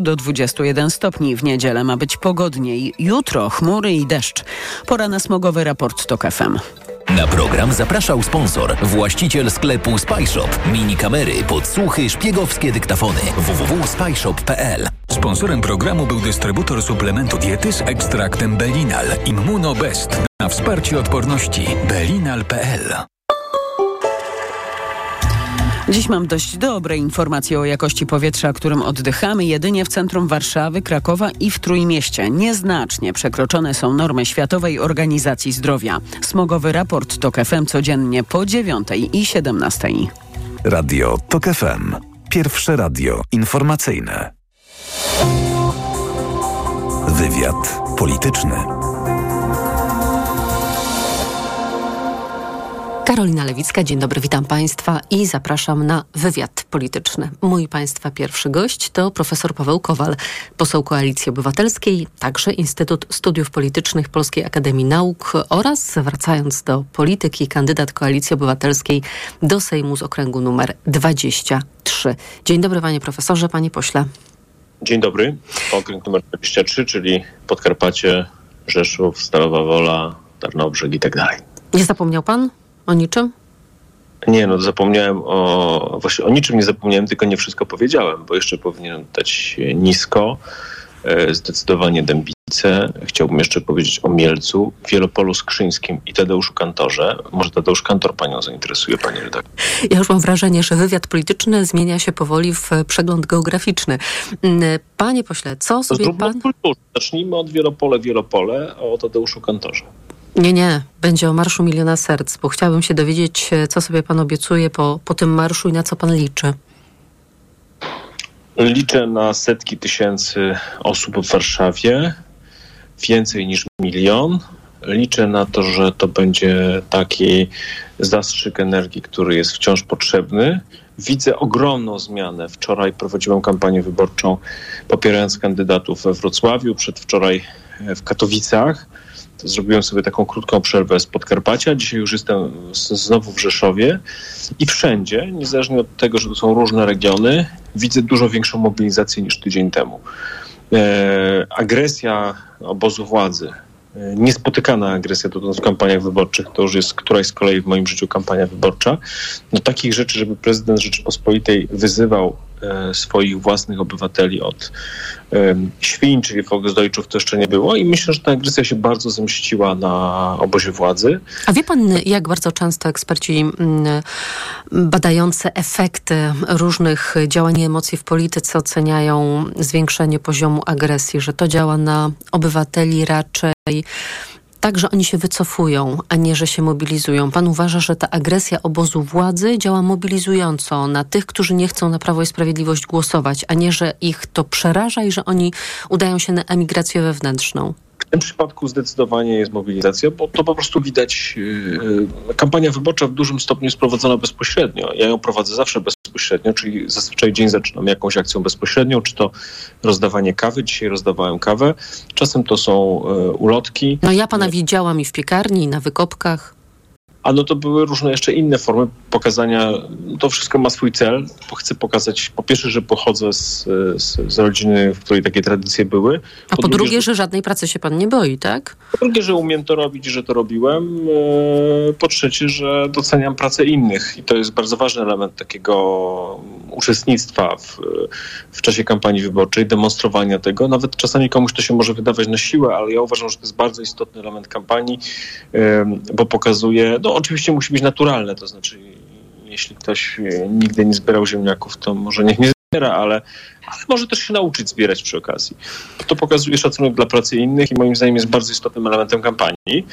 do 21 stopni. W niedzielę ma być pogodniej. Jutro chmury i deszcz. Pora na smogowy raport TOK FM. Na program zapraszał sponsor, właściciel sklepu Spyshop. Mini kamery, podsłuchy, szpiegowskie dyktafony. www.spyshop.pl Sponsorem programu był dystrybutor suplementu diety z ekstraktem Belinal Immunobest na wsparcie odporności belinal.pl. Dziś mam dość dobre informacje o jakości powietrza, którym oddychamy. Jedynie w centrum Warszawy, Krakowa i w Trójmieście nieznacznie przekroczone są normy Światowej Organizacji Zdrowia. Smogowy raport TOK FM codziennie po 9 i 17. Radio TOK FM. Pierwsze radio informacyjne. Wywiad polityczny. Karolina Lewicka, dzień dobry, witam Państwa i zapraszam na wywiad polityczny. Mój Państwa pierwszy gość to profesor Paweł Kowal, poseł Koalicji Obywatelskiej, także Instytut Studiów Politycznych Polskiej Akademii Nauk oraz, wracając do polityki, kandydat Koalicji Obywatelskiej do Sejmu z okręgu numer 23. Dzień dobry Panie Profesorze, Panie Pośle. Dzień dobry, okręg numer 23, czyli Podkarpacie, Rzeszów, Stalowa Wola, Tarnobrzeg i tak dalej. Nie zapomniał Pan? O niczym? Nie, no zapomniałem o. Właśnie o niczym nie zapomniałem, tylko nie wszystko powiedziałem, bo jeszcze powinienem dać nisko. E, zdecydowanie Dębice. Chciałbym jeszcze powiedzieć o Mielcu, Wielopolu Skrzyńskim i Tadeuszu Kantorze. Może Tadeusz Kantor panią zainteresuje, pani redaktor. Ja już mam wrażenie, że wywiad polityczny zmienia się powoli w przegląd geograficzny. Mm, panie pośle, co sobie Zróbmy pan... kulturę. Zacznijmy od Wielopole, Wielopole, o Tadeuszu Kantorze. Nie, nie, będzie o Marszu Miliona Serc, bo chciałabym się dowiedzieć, co sobie pan obiecuje po, po tym marszu i na co pan liczy. Liczę na setki tysięcy osób w Warszawie, więcej niż milion. Liczę na to, że to będzie taki zastrzyk energii, który jest wciąż potrzebny. Widzę ogromną zmianę. Wczoraj prowadziłem kampanię wyborczą popierając kandydatów we Wrocławiu, przedwczoraj w Katowicach. Zrobiłem sobie taką krótką przerwę z Podkarpacia. Dzisiaj już jestem znowu w Rzeszowie i wszędzie, niezależnie od tego, że to są różne regiony, widzę dużo większą mobilizację niż tydzień temu. E, agresja obozu władzy, e, niespotykana agresja dotąd w kampaniach wyborczych, to już jest któraś z kolei w moim życiu kampania wyborcza. No takich rzeczy, żeby prezydent Rzeczypospolitej wyzywał swoich własnych obywateli od e, świń, czyli Volksdeutschów, to jeszcze nie było i myślę, że ta agresja się bardzo zemściła na obozie władzy. A wie pan, jak bardzo często eksperci mm, badający efekty różnych działań i emocji w polityce oceniają zwiększenie poziomu agresji, że to działa na obywateli raczej tak, że oni się wycofują, a nie, że się mobilizują. Pan uważa, że ta agresja obozu władzy działa mobilizująco na tych, którzy nie chcą na Prawo i Sprawiedliwość głosować, a nie, że ich to przeraża i że oni udają się na emigrację wewnętrzną? W tym przypadku zdecydowanie jest mobilizacja, bo to po prostu widać. Yy, kampania wyborcza w dużym stopniu jest prowadzona bezpośrednio. Ja ją prowadzę zawsze bezpośrednio, czyli zazwyczaj dzień zaczynam jakąś akcją bezpośrednią, czy to rozdawanie kawy. Dzisiaj rozdawałem kawę. Czasem to są yy, ulotki. No ja pana widziałam i w piekarni, i na wykopkach. A no to były różne jeszcze inne formy pokazania. To wszystko ma swój cel, chcę pokazać po pierwsze, że pochodzę z, z, z rodziny, w której takie tradycje były. A po, po drugie, że żadnej pracy się pan nie boi, tak? Po drugie, że umiem to robić, że to robiłem. Po trzecie, że doceniam pracę innych i to jest bardzo ważny element takiego uczestnictwa w, w czasie kampanii wyborczej, demonstrowania tego. Nawet czasami komuś to się może wydawać na siłę, ale ja uważam, że to jest bardzo istotny element kampanii, bo pokazuje, no oczywiście musi być naturalne, to znaczy jeśli ktoś nigdy nie zbierał ziemniaków, to może niech nie zbiera, ale, ale może też się nauczyć zbierać przy okazji. To pokazuje szacunek dla pracy innych i moim zdaniem jest bardzo istotnym elementem kampanii,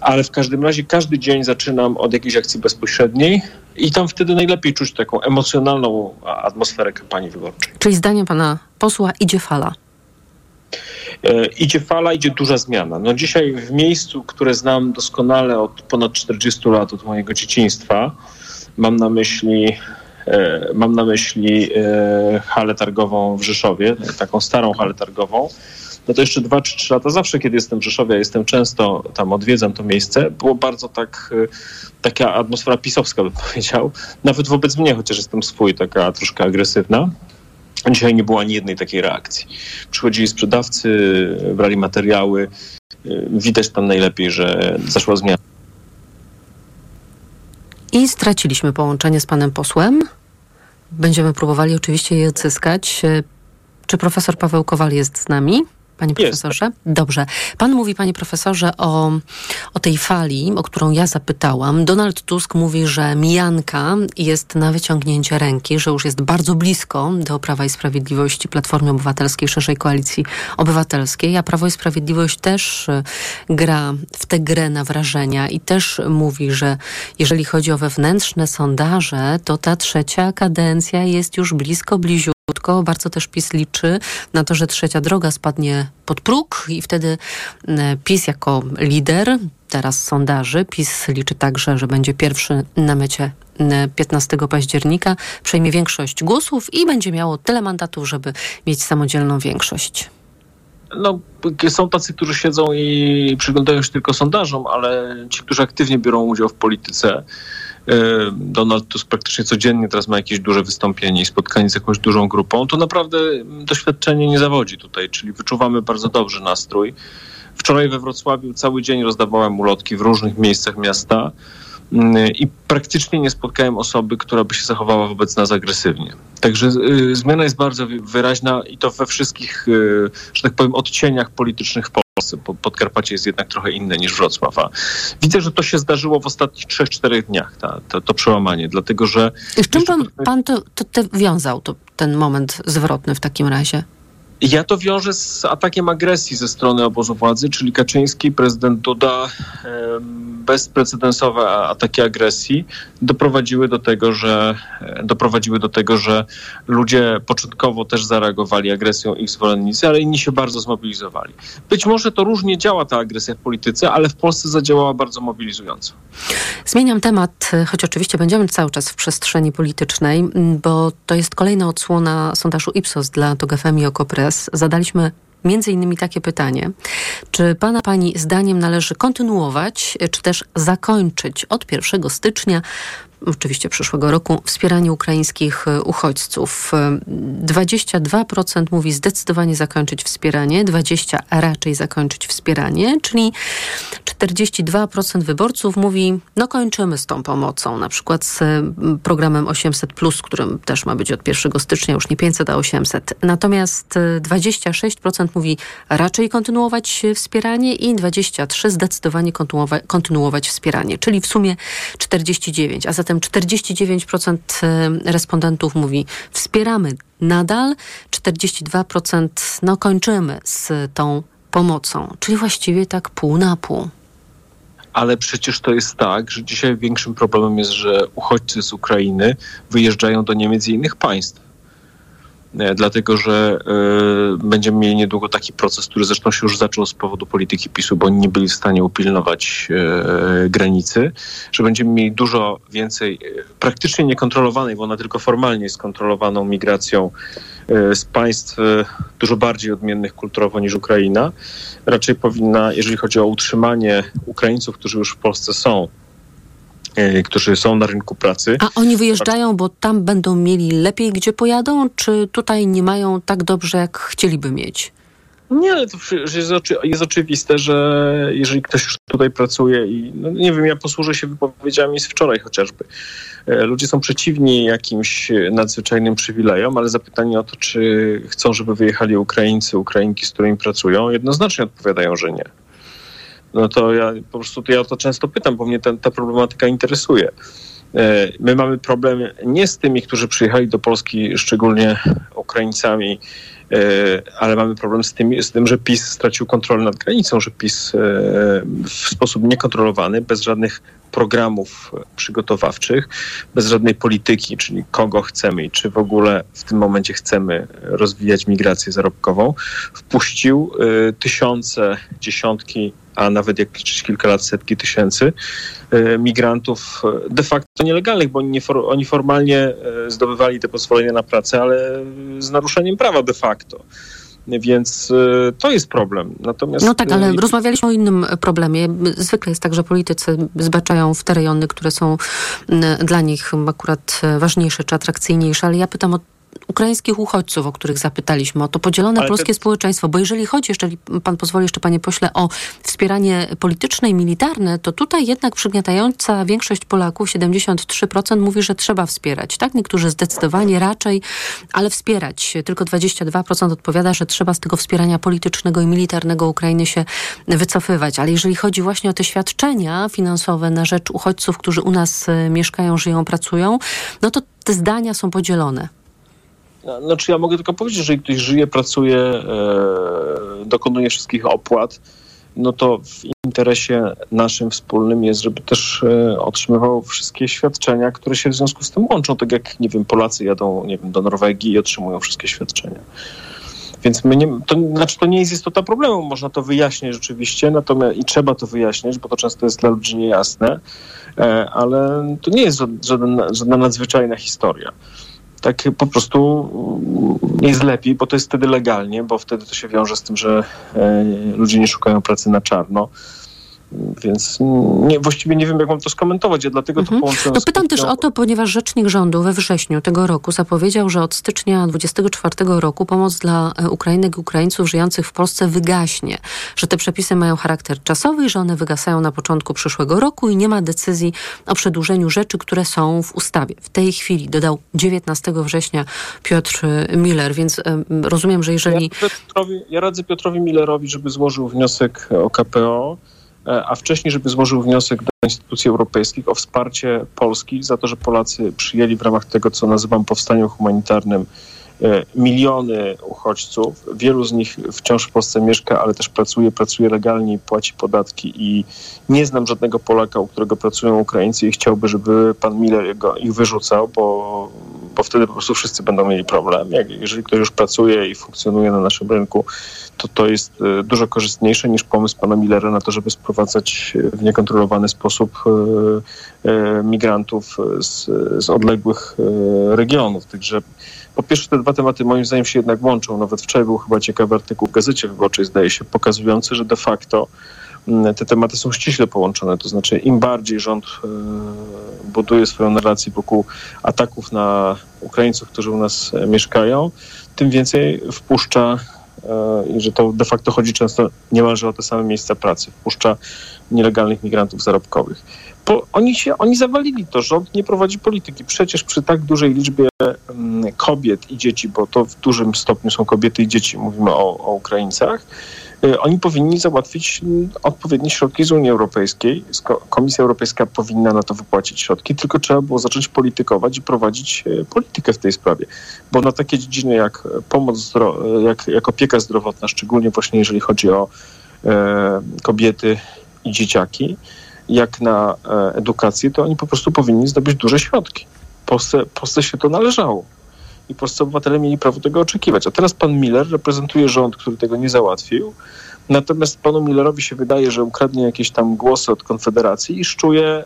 ale w każdym razie każdy dzień zaczynam od jakiejś akcji bezpośredniej i tam wtedy najlepiej czuć taką emocjonalną atmosferę kampanii wyborczej. Czyli zdaniem pana posła idzie fala? E, idzie fala, idzie duża zmiana. No dzisiaj w miejscu, które znam doskonale od ponad 40 lat, od mojego dzieciństwa, mam na myśli e, mam na myśli e, halę targową w Rzeszowie, taką starą halę targową. No to jeszcze dwa czy trzy lata, zawsze kiedy jestem w Rzeszowie, jestem często tam, odwiedzam to miejsce, było bardzo tak, taka atmosfera pisowska bym powiedział, nawet wobec mnie, chociaż jestem swój, taka troszkę agresywna. Dzisiaj nie było ani jednej takiej reakcji. Przychodzili sprzedawcy, brali materiały. Widać tam najlepiej, że zaszła zmiana. I straciliśmy połączenie z panem posłem. Będziemy próbowali oczywiście je odzyskać. Czy profesor Paweł Kowal jest z nami? Panie profesorze? Jest. Dobrze. Pan mówi, panie profesorze, o, o tej fali, o którą ja zapytałam. Donald Tusk mówi, że mijanka jest na wyciągnięcie ręki, że już jest bardzo blisko do Prawa i Sprawiedliwości, Platformy Obywatelskiej, szerszej koalicji obywatelskiej, a Prawo i Sprawiedliwość też e, gra w tę grę na wrażenia i też mówi, że jeżeli chodzi o wewnętrzne sondaże, to ta trzecia kadencja jest już blisko, bliziu bardzo też PiS liczy na to, że trzecia droga spadnie pod próg i wtedy PiS jako lider, teraz sondaży, PiS liczy także, że będzie pierwszy na mecie 15 października, przejmie większość głosów i będzie miało tyle mandatów, żeby mieć samodzielną większość. No, są tacy, którzy siedzą i przyglądają się tylko sondażom, ale ci, którzy aktywnie biorą udział w polityce, E, Donald Tusk praktycznie codziennie teraz ma jakieś duże wystąpienie i spotkanie z jakąś dużą grupą, to naprawdę doświadczenie nie zawodzi tutaj, czyli wyczuwamy bardzo dobrze nastrój. Wczoraj we Wrocławiu cały dzień rozdawałem ulotki w różnych miejscach miasta mm, i praktycznie nie spotkałem osoby, która by się zachowała wobec nas agresywnie. Także y, zmiana jest bardzo wyraźna i to we wszystkich, y, że tak powiem, odcieniach politycznych Polsce. Podkarpacie jest jednak trochę inne niż Wrocław. A widzę, że to się zdarzyło w ostatnich 3-4 dniach, ta, to, to, przełamanie, dlatego że... I z czym pan, pan to, to, to wiązał, to, ten moment zwrotny w takim razie? Ja to wiążę z atakiem agresji ze strony obozu władzy, czyli Kaczyński, prezydent Duda, bezprecedensowe ataki agresji doprowadziły do tego, że doprowadziły do tego, że ludzie początkowo też zareagowali agresją ich zwolennicy, ale inni się bardzo zmobilizowali. Być może to różnie działa ta agresja w polityce, ale w Polsce zadziałała bardzo mobilizująco. Zmieniam temat, choć oczywiście będziemy cały czas w przestrzeni politycznej, bo to jest kolejna odsłona sondażu Ipsos dla TOG FM Zadaliśmy między innymi takie pytanie. Czy pana pani zdaniem należy kontynuować, czy też zakończyć od 1 stycznia oczywiście przyszłego roku, wspieranie ukraińskich e, uchodźców. 22% e, mówi zdecydowanie zakończyć wspieranie, 20% raczej zakończyć wspieranie, czyli 42% wyborców mówi, no kończymy z tą pomocą, na przykład z programem 800+, którym też ma być od 1 stycznia, już nie 500, a 800. Natomiast 26% e, mówi raczej kontynuować wspieranie i 23% zdecydowanie kontynuować, kontynuować wspieranie, czyli w sumie 49%, a zatem Zatem 49% e, respondentów mówi wspieramy nadal, 42% no kończymy z tą pomocą, czyli właściwie tak pół na pół. Ale przecież to jest tak, że dzisiaj większym problemem jest, że uchodźcy z Ukrainy wyjeżdżają do Niemiec i innych państw. E, dlatego że y, będziemy mieli niedługo taki proces, który zresztą się już zaczął z powodu polityki PiSu, bo oni nie byli w stanie upilnować y, granicy, że będziemy mieli dużo więcej praktycznie niekontrolowanej, bo ona tylko formalnie jest kontrolowaną migracją z państw dużo bardziej odmiennych kulturowo niż Ukraina. Raczej powinna, jeżeli chodzi o utrzymanie Ukraińców, którzy już w Polsce są, E, którzy są na rynku pracy. A oni wyjeżdżają, bo tam będą mieli lepiej, gdzie pojadą, czy tutaj nie mają tak dobrze, jak chcieliby mieć? Nie, ale to jest, oczy, jest oczywiste, że jeżeli ktoś już tutaj pracuje i no nie wiem, ja posłużę się wypowiedziami z wczoraj chociażby. E, ludzie są przeciwni jakimś nadzwyczajnym przywilejom, ale zapytanie o to, czy chcą, żeby wyjechali Ukraińcy, Ukrainki, z którymi pracują, jednoznacznie odpowiadają, że nie no to ja po prostu ja o to często pytam, bo mnie ten, ta problematyka interesuje. E, my mamy problem nie z tymi, którzy przyjechali do Polski, szczególnie Ukraińcami, e, ale mamy problem z tym, z tym, że PiS stracił kontrolę nad granicą, że PiS e, w sposób niekontrolowany, bez żadnych programów przygotowawczych, bez żadnej polityki, czyli kogo chcemy i czy w ogóle w tym momencie chcemy rozwijać migrację zarobkową, wpuścił tysiące, dziesiątki a nawet jak liczyć kilka lat, setki tysięcy e, migrantów e, de facto nielegalnych, bo oni, oni formalnie e, zdobywali te pozwolenia na pracę, ale z naruszeniem prawa de facto. Więc to jest problem. Natomiast... No tak, ale rozmawialiśmy o innym problemie. Zwykle jest tak, że politycy zbaczają w te rejony, które są dla nich akurat ważniejsze czy atrakcyjniejsze, ale ja pytam o ukraińskich uchodźców, o których zapytaliśmy, o to podzielone Ale polskie te... społeczeństwo, bo jeżeli chodzi, jeszcze pan pozwoli jeszcze panie pośle, o wspieranie polityczne i militarne, to tutaj jednak przygniatająca większość Polaków, 73% mówi, że trzeba wspierać, tak? Niektórzy zdecydowanie raczej, ale wspierać. Tylko 22% odpowiada, że trzeba z tego wspierania politycznego i militarnego Ukrainy się wycofywać. Ale jeżeli chodzi właśnie o te świadczenia finansowe na rzecz uchodźców, którzy u nas e, mieszkają, żyją, pracują, no to te zdania są podzielone. Znaczy ja mogę tylko powiedzieć, że jeżeli ktoś żyje, pracuje, e, dokonuje wszystkich opłat, no to w interesie naszym wspólnym jest, żeby też e, otrzymywał wszystkie świadczenia, które się w związku z tym łączą. Tak jak, nie wiem, Polacy jadą nie wiem, do Norwegii i otrzymują wszystkie świadczenia. Więc my nie, to, znaczy to nie jest istota problemu, można to wyjaśnić rzeczywiście, natomiast i trzeba to wyjaśnić, bo to często jest dla ludzi niejasne, e, ale to nie jest żaden, żadna nadzwyczajna historia tak po prostu jest lepiej, bo to jest wtedy legalnie, bo wtedy to się wiąże z tym, że e, ludzie nie szukają pracy na czarno. Więc nie, właściwie nie wiem, jak mam to skomentować, ja dlatego mhm. to połączyłem no pytam też o to, ponieważ rzecznik rządu we wrześniu tego roku zapowiedział, że od stycznia 2024 roku pomoc dla e, Ukrainek i Ukraińców żyjących w Polsce wygaśnie, że te przepisy mają charakter czasowy i że one wygasają na początku przyszłego roku i nie ma decyzji o przedłużeniu rzeczy, które są w ustawie. W tej chwili dodał 19 września Piotr Miller, więc rozumiem, że jeżeli... Ja, Piotrowi, ja radzę Piotrowi Millerowi, żeby złożył wniosek o KPO, a wcześniej, żeby złożył wniosek do instytucji europejskich o wsparcie Polski za to, że Polacy przyjęli w ramach tego, co nazywam powstaniem humanitarnym, e, miliony uchodźców. Wielu z nich wciąż w Polsce mieszka, ale też pracuje, pracuje legalnie i płaci podatki i nie znam żadnego Polaka, u którego pracują Ukraińcy i chciałby, żeby pan Miller go, ich wyrzucał, bo, bo wtedy po prostu wszyscy będą mieli problem. Jak, jeżeli ktoś już pracuje i funkcjonuje na naszym rynku, to to jest e, dużo korzystniejsze niż pomysł pana Millera na to, żeby sprowadzać w niekontrolowany sposób e, e, migrantów z, z odległych regionów. Także po pierwsze te dwa tematy moim zdaniem się jednak łączą. Nawet wczoraj był chyba ciekawy artykuł w Gazecie Wyborczej, zdaje się, pokazujący, że de facto te tematy są ściśle połączone. To znaczy, im bardziej rząd buduje swoją narrację wokół ataków na Ukraińców, którzy u nas mieszkają, tym więcej wpuszcza E, i że to de facto chodzi często niemalże o te same miejsca pracy. Wpuszcza nielegalnych migrantów zarobkowych. Po, oni się, oni zawalili to, rząd nie prowadzi polityki. Przecież przy tak dużej liczbie mm, kobiet i dzieci, bo to w dużym stopniu są kobiety i dzieci, mówimy o, o Ukraińcach, Y, oni powinni załatwić mm, odpowiednie środki z Unii Europejskiej. Komisja Europejska powinna na to wypłacić środki, tylko trzeba było zacząć politykować i prowadzić y, politykę w tej sprawie. Bo na takie dziedziny jak pomoc, jak, jak opieka zdrowotna, szczególnie właśnie jeżeli chodzi o e, kobiety i dzieciaki, jak na e, edukację, to oni po prostu powinni zdobyć duże środki. Polsce, Polsce się to należało i polscy obywatele mieli prawo tego oczekiwać. A teraz pan Miller reprezentuje rząd, który tego nie załatwił. Natomiast panu Millerowi się wydaje, że ukradnie jakieś tam głosy od Konfederacji i szczuje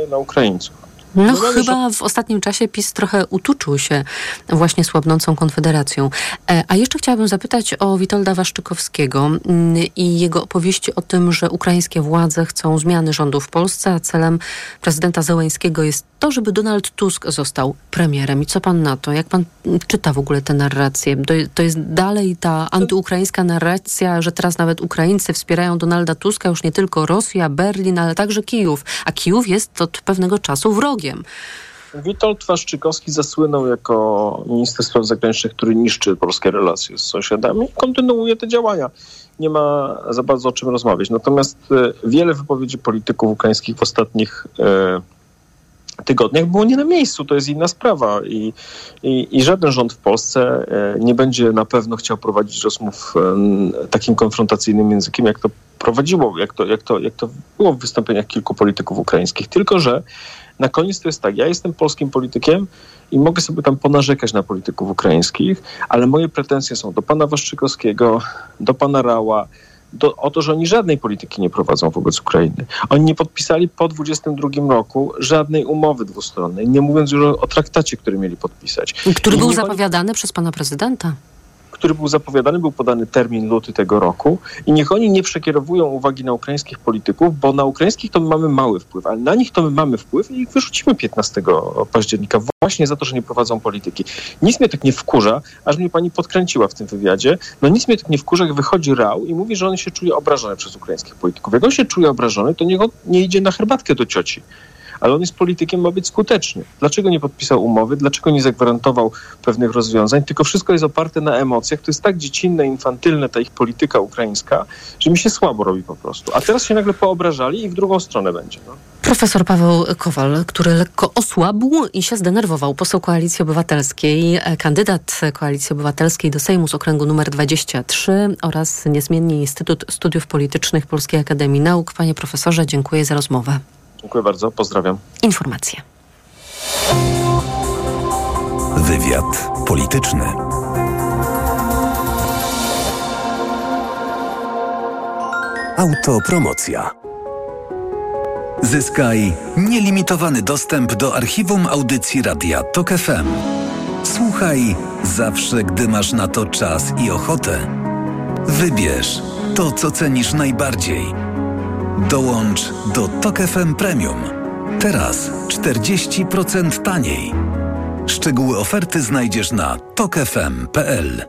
yy, na Ukraińców. No, no chyba w ostatnim czasie PiS trochę utuczył się właśnie słabnącą Konfederacją. E, a jeszcze chciałabym zapytać o Witolda Waszczykowskiego mm, i jego opowieści o tym, że ukraińskie władze chcą zmiany rządu w Polsce, a celem prezydenta Zełańskiego jest to, żeby Donald Tusk został premierem. I co pan na to? Jak pan czyta w ogóle tę narrację? To jest dalej ta antyukraińska narracja, że teraz nawet Ukraińcy wspierają Donalda Tuska, już nie tylko Rosja, Berlin, ale także Kijów. A Kijów jest od pewnego czasu wrogiem wrogiem. Witold Waszczykowski zasłynął jako minister spraw zagranicznych, który niszczy polskie relacje z sąsiadami i kontynuuje te działania. Nie ma za bardzo o czym rozmawiać. Natomiast e, wiele wypowiedzi polityków ukraińskich w ostatnich e, tygodniach było nie na miejscu. To jest inna sprawa I, i, i, żaden rząd w Polsce e, nie będzie na pewno chciał prowadzić rozmów takim konfrontacyjnym językiem, jak to prowadziło, jak to, jak to, jak to było w wystąpieniach kilku polityków ukraińskich. Tylko, że na koniec to jest tak, ja jestem polskim politykiem i mogę sobie tam ponarzekać na polityków ukraińskich, ale moje pretensje są do pana Waszczykowskiego, do pana Rała, do, o to, że oni żadnej polityki nie prowadzą wobec Ukrainy. Oni nie podpisali po 22 roku żadnej umowy dwustronnej, nie mówiąc już o, o traktacie, który mieli podpisać. Który I był zapowiadany oni... przez pana prezydenta który był zapowiadany, był podany termin luty tego roku i niech oni nie przekierowują uwagi na ukraińskich polityków, bo na ukraińskich to my mamy mały wpływ, ale na nich to my mamy wpływ i ich wyrzucimy 15 października właśnie za to, że nie prowadzą polityki. Nic mnie tak nie wkurza, aż mnie pani podkręciła w tym wywiadzie, no nic mnie tak nie wkurza, jak wychodzi Rał i mówi, że on się czuje obrażony przez ukraińskich polityków. Jak on się czuje obrażony, to niech on nie idzie na herbatkę do cioci ale on jest politykiem, ma być skuteczny. Dlaczego nie podpisał umowy? Dlaczego nie zagwarantował pewnych rozwiązań? Tylko wszystko jest oparte na emocjach. To jest tak dziecinne, infantylne ta ich polityka ukraińska, że mi się słabo robi po prostu. A teraz się nagle poobrażali i w drugą stronę będzie. No. Profesor Paweł Kowal, który lekko osłabł i się zdenerwował. Poseł Koalicji Obywatelskiej, kandydat Koalicji Obywatelskiej do Sejmu z okręgu numer 23 oraz niezmiennie Instytut Studiów Politycznych Polskiej Akademii Nauk. Panie profesorze, dziękuję za rozmowę. Dziękuję bardzo, pozdrawiam. Informacje. Wywiad polityczny. Autopromocja. Zyskaj nielimitowany dostęp do archiwum audycji Radia TOK FM. Słuchaj zawsze, gdy masz na to czas i ochotę. Wybierz to, co cenisz najbardziej – Dołącz do Tok FM Premium. Teraz 40% taniej. Szczegóły oferty znajdziesz na tokefm.pl.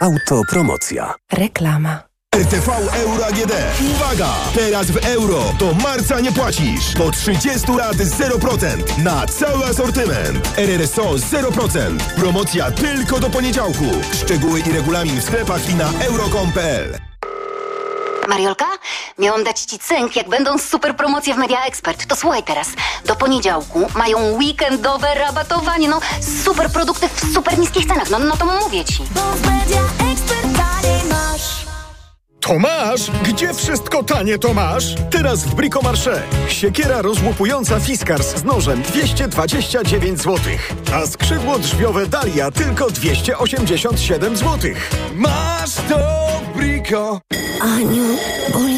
Autopromocja. Reklama. RTV Euro AGD. Uwaga! Teraz w euro do marca nie płacisz. Po 30 lat 0% na cały asortyment. RRSO 0%. Promocja tylko do poniedziałku. Szczegóły i regulamin w sklepach i na euro.com.pl. Mariolka, miałam dać ci cynk, jak będą super promocje w Media Expert. To słuchaj teraz. Do poniedziałku mają weekendowe rabatowanie. No, super produkty w super niskich cenach. No, no to mówię ci. Bo w Media Expert masz. Tomasz, gdzie wszystko tanie Tomasz? Teraz w Bricomarché. Siekiera rozłupująca Fiskars z nożem 229 zł. A skrzydło drzwiowe Dalia tylko 287 zł. Masz to Brico! Aniu, boli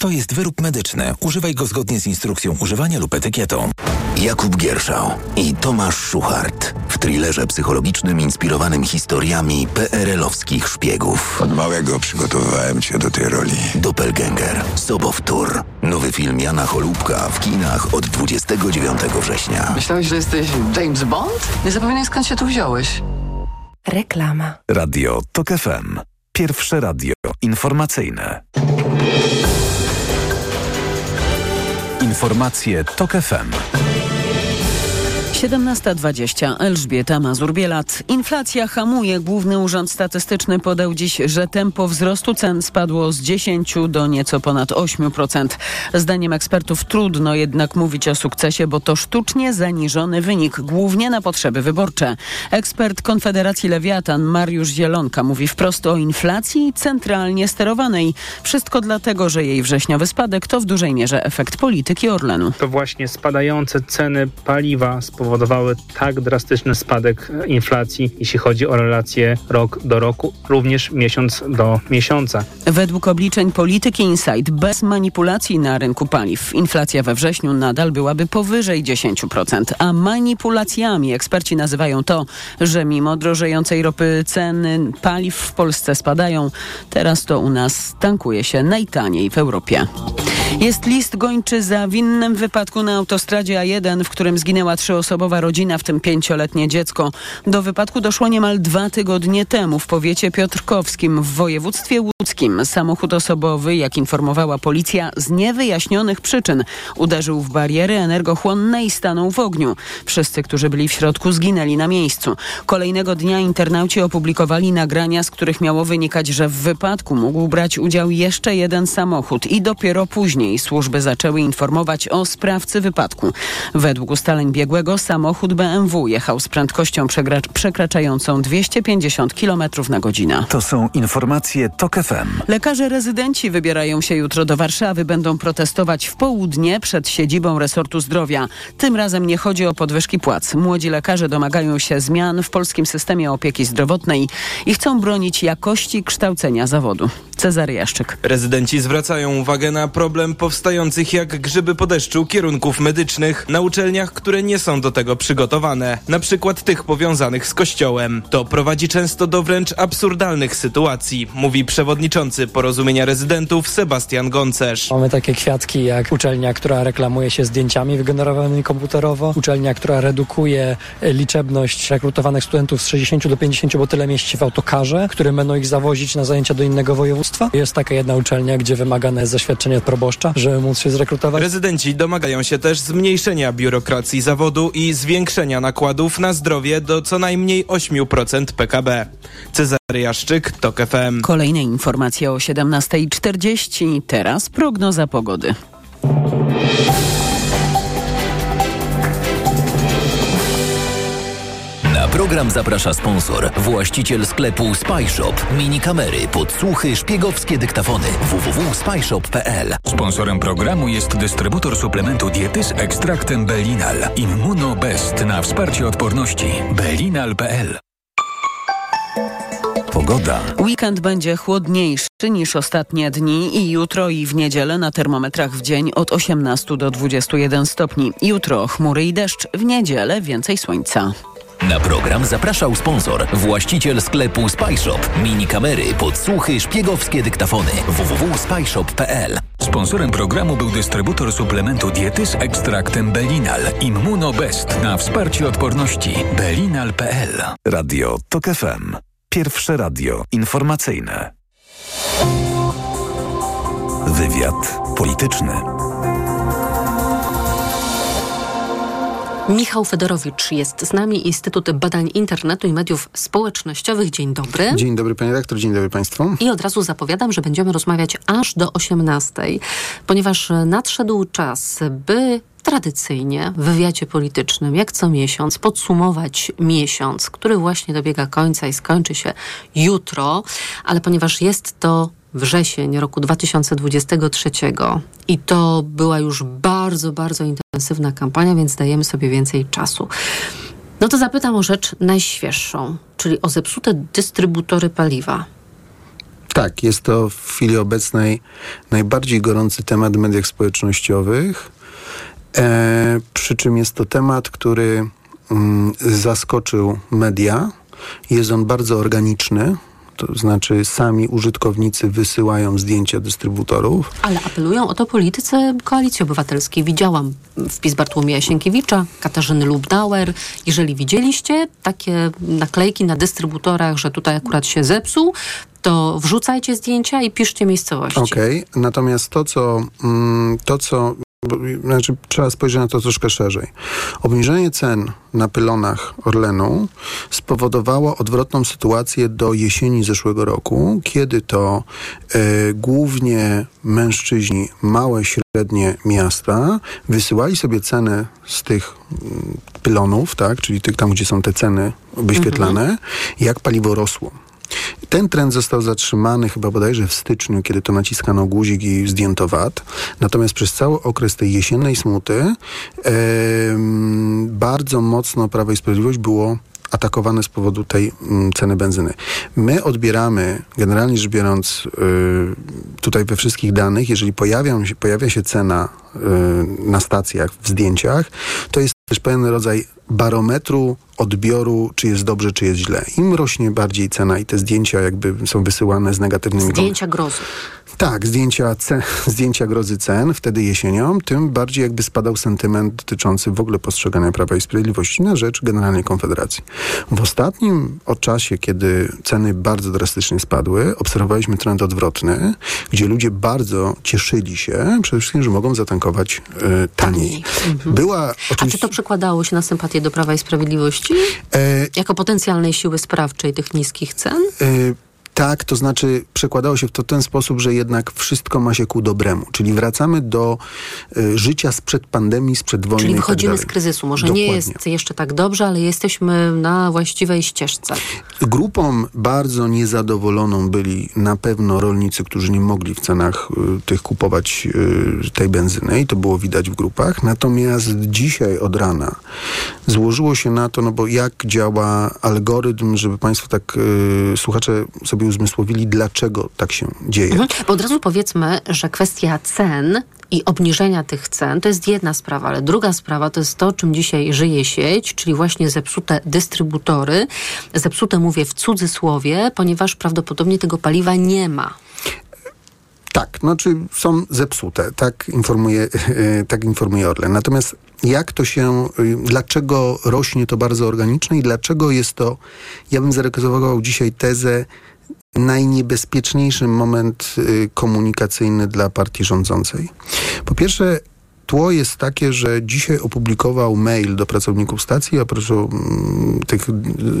To jest wyrób medyczny. Używaj go zgodnie z instrukcją używania lub etykietą. Jakub Gierszał i Tomasz Szuchart w thrillerze psychologicznym inspirowanym historiami PRL-owskich szpiegów. Od małego przygotowywałem cię do tej roli. Doppelganger, Sobowtór. Nowy film Jana Cholubka w kinach od 29 września. Myślałeś, że jesteś James Bond? Nie zapominaj skąd się tu wziąłeś. Reklama. Radio TOK FM. Pierwsze radio informacyjne. Informacje TOK FM. 17.20. Elżbieta Mazur-Bielat. Inflacja hamuje. Główny Urząd Statystyczny podał dziś, że tempo wzrostu cen spadło z 10 do nieco ponad 8%. Zdaniem ekspertów trudno jednak mówić o sukcesie, bo to sztucznie zaniżony wynik, głównie na potrzeby wyborcze. Ekspert Konfederacji Lewiatan Mariusz Zielonka mówi wprost o inflacji centralnie sterowanej. Wszystko dlatego, że jej wrześniowy spadek to w dużej mierze efekt polityki Orlenu. To właśnie spadające ceny paliwa spowodowały tak drastyczny spadek inflacji, jeśli chodzi o relacje rok do roku, również miesiąc do miesiąca. Według obliczeń polityki Insight bez manipulacji na rynku paliw inflacja we wrześniu nadal byłaby powyżej 10%, a manipulacjami eksperci nazywają to, że mimo drożejącej ropy ceny paliw w Polsce spadają. Teraz to u nas tankuje się najtaniej w Europie. Jest list gończy za winnym wypadku na autostradzie A1, w którym zginęła trzyosobowa rodzina, w tym pięcioletnie dziecko. Do wypadku doszło niemal dwa tygodnie temu w powiecie piotrkowskim w województwie łódzkim. Samochód osobowy, jak informowała policja, z niewyjaśnionych przyczyn uderzył w bariery energochłonne i stanął w ogniu. Wszyscy, którzy byli w środku, zginęli na miejscu. Kolejnego dnia internauci opublikowali nagrania, z których miało wynikać, że w wypadku mógł brać udział jeszcze jeden samochód i dopiero później Później służby zaczęły informować o sprawcy wypadku. Według ustaleń biegłego samochód BMW jechał z prędkością przekraczającą 250 km na godzinę. To są informacje TOK FM. Lekarze rezydenci wybierają się jutro do Warszawy. Będą protestować w południe przed siedzibą resortu zdrowia. Tym razem nie chodzi o podwyżki płac. Młodzi lekarze domagają się zmian w polskim systemie opieki zdrowotnej i chcą bronić jakości kształcenia zawodu. Cezary Jaszczyk. Rezydenci zwracają uwagę na problem powstających jak grzyby po deszczu kierunków medycznych na uczelniach, które nie są do tego przygotowane, na przykład tych powiązanych z kościołem. To prowadzi często do wręcz absurdalnych sytuacji, mówi przewodniczący porozumienia rezydentów Sebastian Goncerz. Mamy takie kwiatki jak uczelnia, która reklamuje się zdjęciami wygenerowanymi komputerowo, uczelnia, która redukuje liczebność rekrutowanych studentów z 60 do 50, bo tyle mieści w autokarze, które będą ich zawozić na zajęcia do innego województwa. Jest taka jedna uczelnia, gdzie wymagane jest zaświadczenie od proboszcza, żeby móc się zrekrutować. Rezydenci domagają się też zmniejszenia biurokracji zawodu i zwiększenia nakładów na zdrowie do co najmniej 8% PKB. Cezary Jaszczyk, TOK FM. Kolejne informacje o 17.40. Teraz prognoza pogody. Program zaprasza sponsor, właściciel sklepu Spyshop. Mini kamery, podsłuchy, szpiegowskie dyktafony. www.spyshop.pl Sponsorem programu jest dystrybutor suplementu diety z ekstraktem Belinal. Immuno Best na wsparcie odporności. Belinal.pl Pogoda. Weekend będzie chłodniejszy niż ostatnie dni i jutro i w niedzielę na termometrach w dzień od 18 do 21 stopni. Jutro chmury i deszcz, w niedzielę więcej słońca. Na program zapraszał sponsor, właściciel sklepu Spyshop. Mini kamery, podsłuchy, szpiegowskie dyktafony. www.spyshop.pl Sponsorem programu był dystrybutor suplementu diety z ekstraktem Belinal. Immuno Best na wsparcie odporności. Belinal.pl Radio TOK FM. Pierwsze radio informacyjne. Wywiad polityczny. Michał Fedorowicz jest z nami, Instytut Badań Internetu i Mediów Społecznościowych. Dzień dobry. Dzień dobry panie redaktor, dzień dobry państwu. I od razu zapowiadam, że będziemy rozmawiać aż do 18, ponieważ nadszedł czas, by tradycyjnie w wywiadzie politycznym, jak co miesiąc, podsumować miesiąc, który właśnie dobiega końca i skończy się jutro, ale ponieważ jest to wrzesień roku 2023 i to była już bardzo, bardzo intensywna kampania, więc dajemy sobie więcej czasu. No to zapytam o rzecz najświeższą, czyli o zepsute dystrybutory paliwa. Tak, jest to w chwili obecnej najbardziej gorący temat w mediach społecznościowych. E, przy czym jest to temat, który mm, zaskoczył media. Jest on bardzo organiczny. To znaczy sami użytkownicy wysyłają zdjęcia dystrybutorów. Ale apelują o to politycy Koalicji Obywatelskiej. Widziałam wpis Bartłomieja Sienkiewicza, Katarzyny Lubnauer. Jeżeli widzieliście takie naklejki na dystrybutorach, że tutaj akurat się zepsuł, to wrzucajcie zdjęcia i piszcie miejscowości. Okej, okay. natomiast to co, mm, to, co znaczy, trzeba spojrzeć na to troszkę szerzej. Obniżenie cen na pylonach Orlenu spowodowało odwrotną sytuację do jesieni zeszłego roku, kiedy to e, głównie mężczyźni, małe, średnie miasta wysyłali sobie ceny z tych mm, pylonów, tak, czyli tych tam, gdzie są te ceny wyświetlane, mhm. jak paliwo rosło. Ten trend został zatrzymany chyba bodajże w styczniu, kiedy to naciskano guzik i zdjęto VAT. Natomiast przez cały okres tej jesiennej smuty e, bardzo mocno Prawo i Sprawiedliwość było atakowane z powodu tej mm, ceny benzyny. My odbieramy, generalnie rzecz biorąc, y, tutaj we wszystkich danych, jeżeli pojawią się, pojawia się cena y, na stacjach, w zdjęciach, to jest też pewien rodzaj barometru odbioru, czy jest dobrze, czy jest źle. Im rośnie bardziej cena i te zdjęcia jakby są wysyłane z negatywnymi... Zdjęcia grozy. Tak, zdjęcia, cen, zdjęcia grozy cen wtedy jesienią, tym bardziej jakby spadał sentyment dotyczący w ogóle postrzegania Prawa i Sprawiedliwości na rzecz Generalnej Konfederacji. W ostatnim czasie, kiedy ceny bardzo drastycznie spadły, obserwowaliśmy trend odwrotny, gdzie ludzie bardzo cieszyli się przede wszystkim, że mogą zatankować y, taniej. Mhm. Była oczywiście... A czy to przekładało się na sympatię do Prawa i Sprawiedliwości? E... Jako potencjalnej siły sprawczej tych niskich cen? E Tak, to znaczy przekładało się w to ten sposób, że jednak wszystko ma się ku dobremu. Czyli wracamy do y, życia sprzed pandemii, sprzed wojny. Czyli tak wychodzimy z kryzysu. Może Dokładnie. nie jest jeszcze tak dobrze, ale jesteśmy na właściwej ścieżce. Grupą bardzo niezadowoloną byli na pewno rolnicy, którzy nie mogli w cenach y, tych kupować y, tej benzyny i to było widać w grupach. Natomiast dzisiaj od rana złożyło się na to, no bo jak działa algorytm, żeby Państwo tak, y, słuchacze sobie uzmysłowili, dlaczego tak się dzieje. Mhm. Bo od razu powiedzmy, że kwestia cen i obniżenia tych cen to jest jedna sprawa, ale druga sprawa to jest to, czym dzisiaj żyje sieć, czyli właśnie zepsute dystrybutory. Zepsute mówię w cudzysłowie, ponieważ prawdopodobnie tego paliwa nie ma. Tak, znaczy są zepsute, tak informuje, tak informuje Orlen. Natomiast jak to się, y, dlaczego rośnie to bardzo organiczne i dlaczego jest to, ja bym zareklamował dzisiaj tezę, najniebezpieczniejszy moment y, komunikacyjny dla partii rządzącej. Po pierwsze, Tło jest takie, że dzisiaj opublikował mail do pracowników stacji, a propos mm, tych,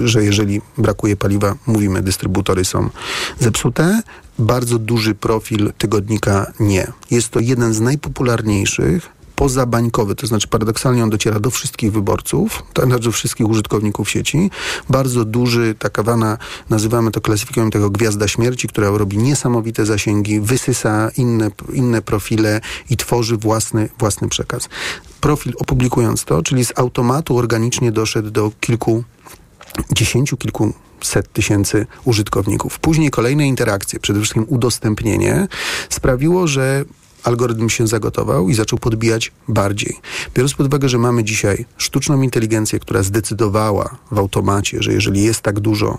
że jeżeli brakuje paliwa, mówimy, dystrybutory są zepsute. Bardzo duży profil tygodnika nie. Jest to jeden z najpopularniejszych pozabańkowy, to znaczy paradoksalnie on dociera do wszystkich wyborców, to znaczy do wszystkich użytkowników sieci. Bardzo duży, taka wana, nazywamy to, klasyfikujemy tego gwiazda śmierci, która robi niesamowite zasięgi, wysysa inne, inne profile i tworzy własny, własny przekaz. Profil opublikując to, czyli z automatu organicznie doszedł do kilku dziesięciu, kilkuset tysięcy użytkowników. Później kolejne interakcje, przede wszystkim udostępnienie, sprawiło, że algorytm się zagotował i zaczął podbijać bardziej. Biorąc pod uwagę, że mamy dzisiaj sztuczną inteligencję, która zdecydowała w automacie, że jeżeli jest tak dużo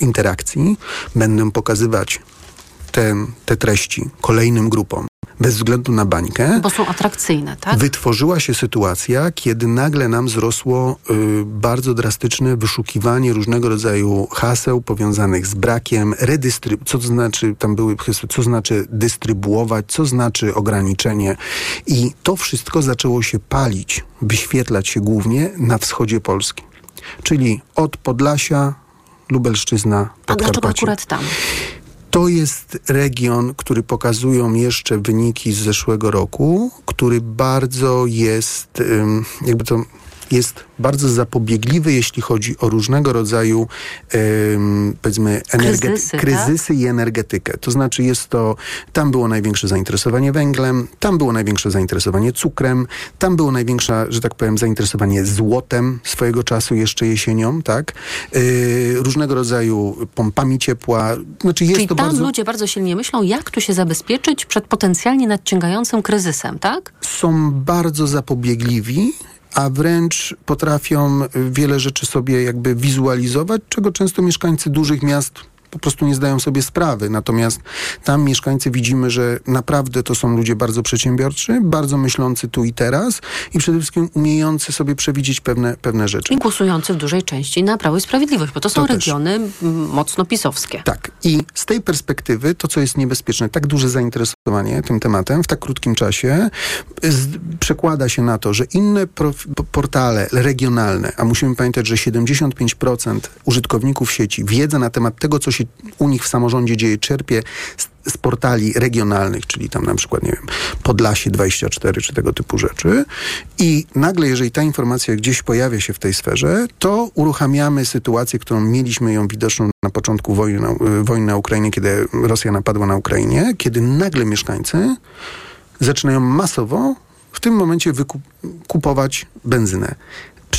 interakcji, będę pokazywać te, te treści kolejnym grupom bez względu na bańkę. Bo są atrakcyjne, tak? Wytworzyła się sytuacja, kiedy nagle nam wzrosło y, bardzo drastyczne wyszukiwanie różnego rodzaju haseł powiązanych z brakiem, redystryb- co to znaczy, tam były co znaczy dystrybuować, co znaczy ograniczenie. I to wszystko zaczęło się palić, wyświetlać się głównie na wschodzie Polski. Czyli od Podlasia, Lubelszczyzna, A dlaczego Podkarpacie. akurat tam? To jest region, który pokazują jeszcze wyniki z zeszłego roku, który bardzo jest, jakby to jest bardzo zapobiegliwy, jeśli chodzi o różnego rodzaju ym, powiedzmy energety- Kryzysy, tak? kryzysy i energetykę. To znaczy jest to, tam było największe zainteresowanie węglem, tam było największe zainteresowanie cukrem, tam było największe, że tak powiem, zainteresowanie złotem swojego czasu, jeszcze jesienią, tak? Yy, różnego rodzaju pompami ciepła. Znaczy jest Czyli to tam bardzo... ludzie bardzo silnie myślą, jak tu się zabezpieczyć przed potencjalnie nadciągającym kryzysem, tak? są bardzo zapobiegliwi, a wręcz potrafią wiele rzeczy sobie jakby wizualizować, czego często mieszkańcy dużych miast po prostu nie zdają sobie sprawy. Natomiast tam mieszkańcy widzimy, że naprawdę to są ludzie bardzo przedsiębiorczy, bardzo myślący tu i teraz i przede wszystkim umiejący sobie przewidzieć pewne, pewne rzeczy. I głosujący w dużej części na Prawo i Sprawiedliwość, bo to są To regiony mocno pisowskie. Tak. I z tej perspektywy to, co jest niebezpieczne, tak duże zainteresowanie tym tematem w tak krótkim czasie przekłada się na to, że inne portale regionalne, a musimy pamiętać, że 75% użytkowników sieci wiedzę na temat tego, co się u nich w samorządzie dzieje, czerpie z, z portali regionalnych, czyli tam na przykład, nie wiem, Podlasie 24 czy tego typu rzeczy. I nagle, jeżeli ta informacja gdzieś pojawia się w tej sferze, to uruchamiamy sytuację, którą mieliśmy ją widoczną na początku wojny wojny na Ukrainie, kiedy Rosja napadła na Ukrainie, kiedy nagle mieszkańcy zaczynają masowo w tym momencie wykup- kupować benzynę.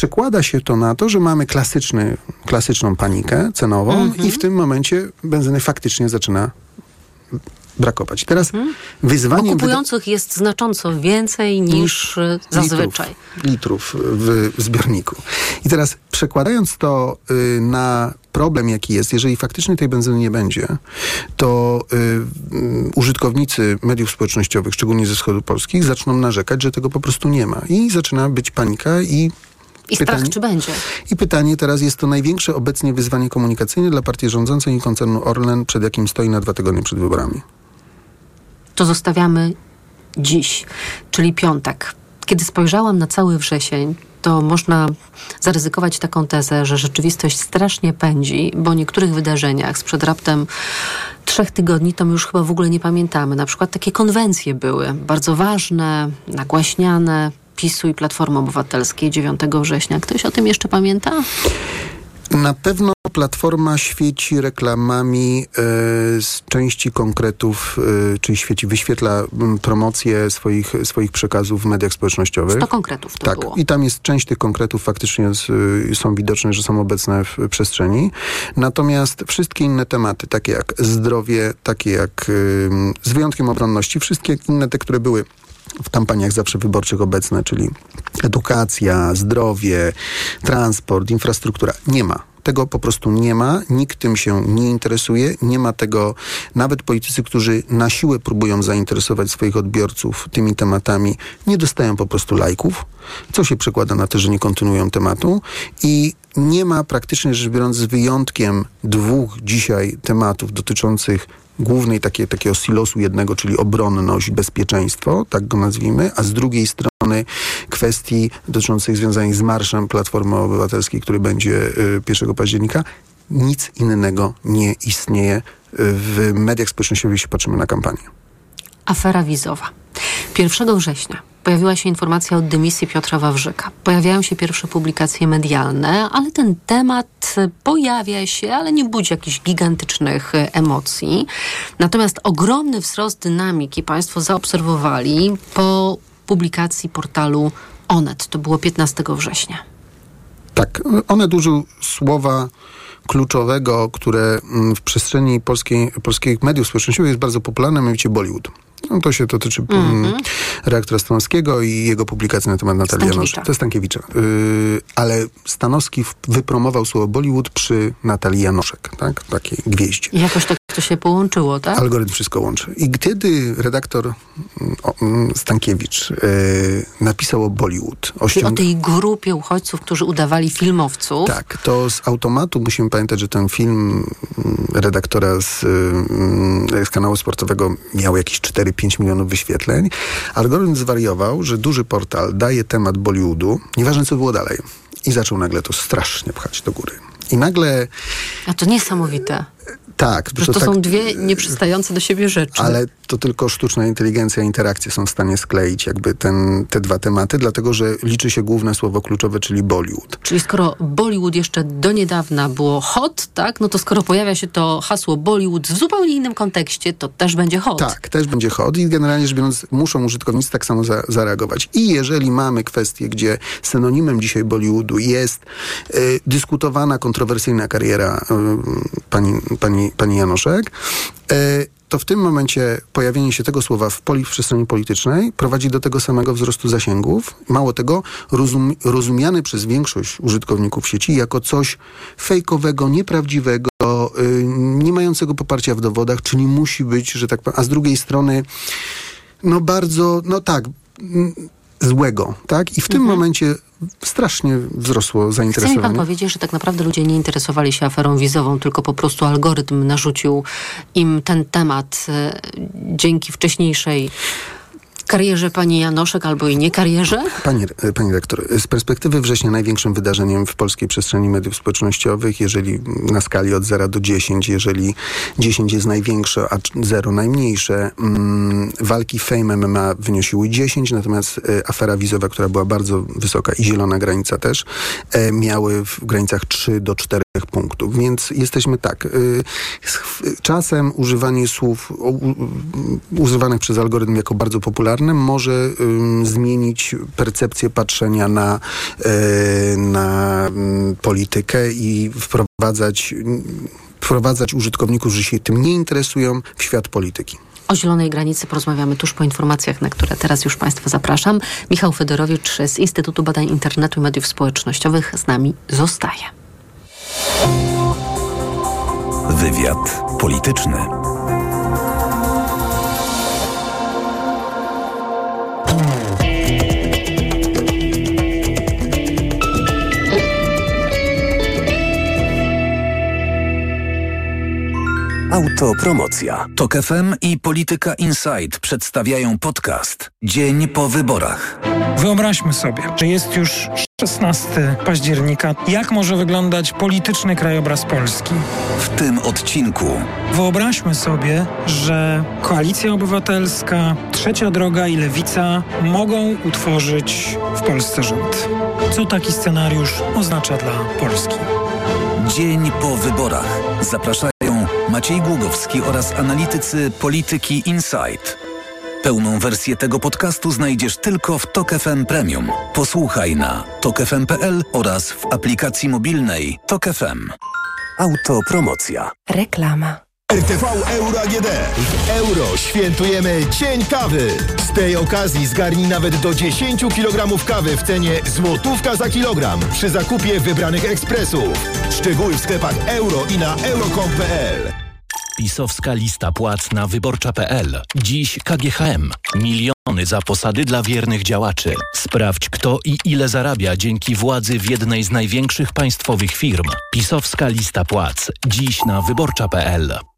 Przekłada się to na to, że mamy klasyczny, klasyczną panikę cenową Mhm. i w tym momencie benzyny faktycznie zaczyna brakować. Teraz. Bo wyda- kupujących jest znacząco więcej niż e, zazwyczaj. Litrów, litrów w zbiorniku. I teraz przekładając to y, na problem, jaki jest, jeżeli faktycznie tej benzyny nie będzie, to y, y, użytkownicy mediów społecznościowych, szczególnie ze wschodu Polski, zaczną narzekać, że tego po prostu nie ma. I zaczyna być panika i I strach, czy będzie? i pytanie teraz, jest to największe obecnie wyzwanie komunikacyjne dla partii rządzącej i koncernu Orlen, przed jakim stoi na dwa tygodnie przed wyborami. To zostawiamy dziś, czyli piątek. Kiedy spojrzałam na cały wrzesień, to można zaryzykować taką tezę, że rzeczywistość strasznie pędzi, bo o niektórych wydarzeniach sprzed raptem trzech tygodni to my już chyba w ogóle nie pamiętamy. Na przykład takie konwencje były bardzo ważne, nagłaśniane, PiSu i Platformy Obywatelskiej 9 września. Ktoś o tym jeszcze pamięta? Na pewno Platforma świeci reklamami e, z części konkretów, e, czyli świeci, wyświetla m, promocję swoich, swoich przekazów w mediach społecznościowych. 100 konkretów to tak, było. i tam jest część tych konkretów faktycznie z, y, są widoczne, że są obecne w przestrzeni. Natomiast wszystkie inne tematy, takie jak zdrowie, takie jak y, z wyjątkiem obronności, wszystkie inne te, które były w kampaniach zawsze wyborczych obecne, czyli edukacja, zdrowie, transport, infrastruktura. Nie ma. Tego po prostu nie ma, nikt tym się nie interesuje, nie ma tego, nawet politycy, którzy na siłę próbują zainteresować swoich odbiorców tymi tematami, nie dostają po prostu lajków, co się przekłada na to, że nie kontynuują tematu i nie ma praktycznie rzecz biorąc z wyjątkiem dwóch dzisiaj tematów dotyczących głównej takie, takiego silosu jednego, czyli obronność, bezpieczeństwo, tak go nazwijmy, a z drugiej strony kwestii dotyczących związanych z marszem Platformy Obywatelskiej, który będzie y, 1 października. Nic innego nie istnieje y, w mediach społecznościowych, jeśli patrzymy na kampanię. Afera wizowa. 1 września pojawiła się informacja o dymisji Piotra Wawrzyka. Pojawiają się pierwsze publikacje medialne, ale ten temat pojawia się, ale nie budzi jakichś gigantycznych e, emocji. Natomiast ogromny wzrost dynamiki Państwo zaobserwowali po publikacji portalu Onet. To było 15 września. Tak, one użył słowa kluczowego, które mm, w przestrzeni polskiej, polskich mediów społecznościowych jest bardzo popularne, mianowicie Bollywood. No, to się dotyczy mm Mhm. redaktora Stanowskiego i jego publikacji na temat Natalii. Janosz. To jest Stankiewicza. Yy, ale Stanowski wypromował słowo Bollywood przy Natalii Janoszek, tak? Takiej gwieździe. I jakoś tak to się połączyło, tak? Algorytm wszystko łączy. I kiedy redaktor mm, o, mm, Stankiewicz yy, napisał o Bollywood, Czyli o osiąg... tej grupie uchodźców, którzy udawali filmowców. Tak, to z automatu musimy pamiętać, że ten film mm, redaktora z, z kanału sportowego miał jakieś 4-5 milionów wyświetleń. Algorytm zwariował, że duży portal daje temat Bollywoodu, nieważne co było dalej. I zaczął nagle to strasznie pchać do góry. I nagle, A to niesamowite. Tak, Że to tak, są dwie nieprzystające do siebie rzeczy. ale to tylko sztuczna inteligencja i interakcje są w stanie skleić jakby ten, te dwa tematy, dlatego że liczy się główne słowo kluczowe, czyli Bollywood. Czyli skoro Bollywood jeszcze do niedawna było hot, tak, no to skoro pojawia się to hasło Bollywood w zupełnie innym kontekście, to też będzie hot. Tak, też będzie hot i generalnie rzecz biorąc muszą użytkownicy tak samo za, zareagować. I jeżeli mamy kwestię, gdzie synonimem dzisiaj Bollywoodu jest y, dyskutowana, kontrowersyjna kariera y, pani, pani, pani Janoszek, y, to w tym momencie pojawienie się tego słowa w, poli, w przestrzeni politycznej prowadzi do tego samego wzrostu zasięgów. Mało tego, rozum, rozumiany przez większość użytkowników sieci jako coś fejkowego, nieprawdziwego, y, nie mającego poparcia w dowodach, czyli musi być, że tak powiem, a z drugiej strony, no bardzo, no tak, złego, tak? I w tym momencie strasznie wzrosło Chce mi pan zainteresowanie. powiedzieć, że tak naprawdę ludzie nie interesowali się aferą wizową, tylko po prostu algorytm narzucił im ten temat e, dzięki wcześniejszej karierze pani Janoszek albo i nie karierze? Pani, e, pani rektor, z perspektywy września największym wydarzeniem w polskiej przestrzeni mediów społecznościowych, jeżeli na skali od 0 do 10, jeżeli 10 jest największe, a 0 najmniejsze, mm, walki Fame MMA wyniosiły 10, natomiast e, afera wizowa, która była bardzo wysoka i zielona granica też, e, miały w granicach 3 do 4 punktów. Więc jesteśmy tak. y, Czasem używanie słów używanych przez algorytm jako bardzo popularne może zmienić percepcję patrzenia na, e, na mm, politykę i wprowadzać, wprowadzać użytkowników, którzy się tym nie interesują, w świat polityki. O zielonej granicy porozmawiamy tuż po informacjach, na które teraz już Państwa zapraszam. Michał Fedorowicz z Instytutu Badań Internetu i Mediów Społecznościowych z nami zostaje. Wywiad polityczny. Autopromocja. Tok FM i Polityka Insight przedstawiają podcast Dzień po wyborach. Wyobraźmy sobie, że jest już 16 października. Jak może wyglądać polityczny krajobraz Polski? W tym odcinku. Wyobraźmy sobie, że Koalicja Obywatelska, Trzecia Droga i Lewica mogą utworzyć w Polsce rząd. Co taki scenariusz oznacza dla Polski? Dzień po wyborach. Zapraszają Maciej Głogowski oraz analitycy polityki Insight. Pełną wersję tego podcastu znajdziesz tylko w Tok FM Premium. Posłuchaj na tokefm.pl oraz w aplikacji mobilnej Tok FM. Autopromocja. Reklama. RTV Euro AGD. W euro świętujemy Dzień Kawy. Z tej okazji zgarnij nawet do 10 kg kawy w cenie złotówka za kilogram przy zakupie wybranych ekspresów. Szczegóły w sklepach euro i na euro.com.pl. Pisowska lista płac na wyborcza.pl. Dziś KGHM. Miliony za posady dla wiernych działaczy. Sprawdź kto i ile zarabia dzięki władzy w jednej z największych państwowych firm. Pisowska lista płac. Dziś na wyborcza.pl.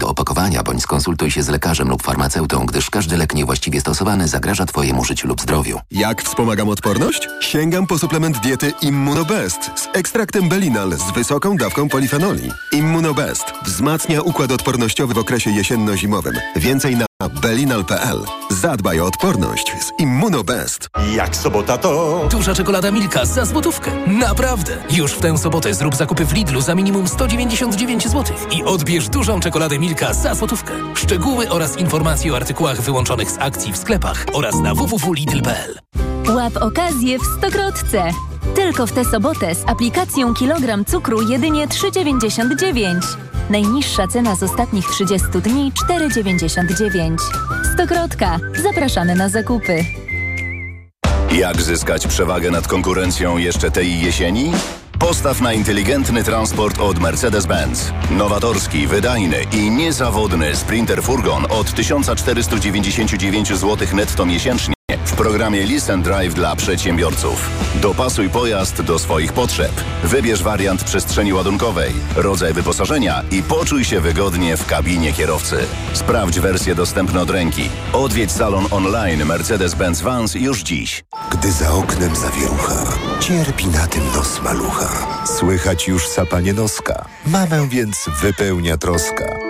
do opakowania, bądź skonsultuj się z lekarzem lub farmaceutą, gdyż każdy lek niewłaściwie stosowany zagraża Twojemu życiu lub zdrowiu. Jak wspomagam odporność? Sięgam po suplement diety Immunobest z ekstraktem Belinal z wysoką dawką polifenoli. Immunobest wzmacnia układ odpornościowy w okresie jesienno-zimowym. Więcej na belinal.pl. Zadbaj o odporność z Immunobest. Jak sobota to... Duża czekolada Milka za złotówkę. Naprawdę! Już w tę sobotę zrób zakupy w Lidlu za minimum 199 zł i odbierz dużą czekoladę Milka za złotówkę. Szczegóły oraz informacje o artykułach wyłączonych z akcji w sklepach oraz na www.lidl.pl. Łap okazję w Stokrotce. Tylko w tę sobotę z aplikacją kilogram cukru jedynie 3,99. Najniższa cena z ostatnich 30 dni 4,99. Stokrotka. Zapraszamy na zakupy. Jak zyskać przewagę nad konkurencją jeszcze tej jesieni? Postaw na inteligentny transport od Mercedes-Benz. Nowatorski, wydajny i niezawodny Sprinter Furgon od 1499 zł netto miesięcznie w programie Listen Drive dla przedsiębiorców. Dopasuj pojazd do swoich potrzeb. Wybierz wariant przestrzeni ładunkowej, rodzaj wyposażenia i poczuj się wygodnie w kabinie kierowcy. Sprawdź wersję dostępną od ręki. Odwiedź salon online Mercedes-Benz Vans już dziś. Gdy za oknem zawierucha, cierpi na tym nos malucha. Słychać już sapanie noska. Mamę więc wypełnia troska.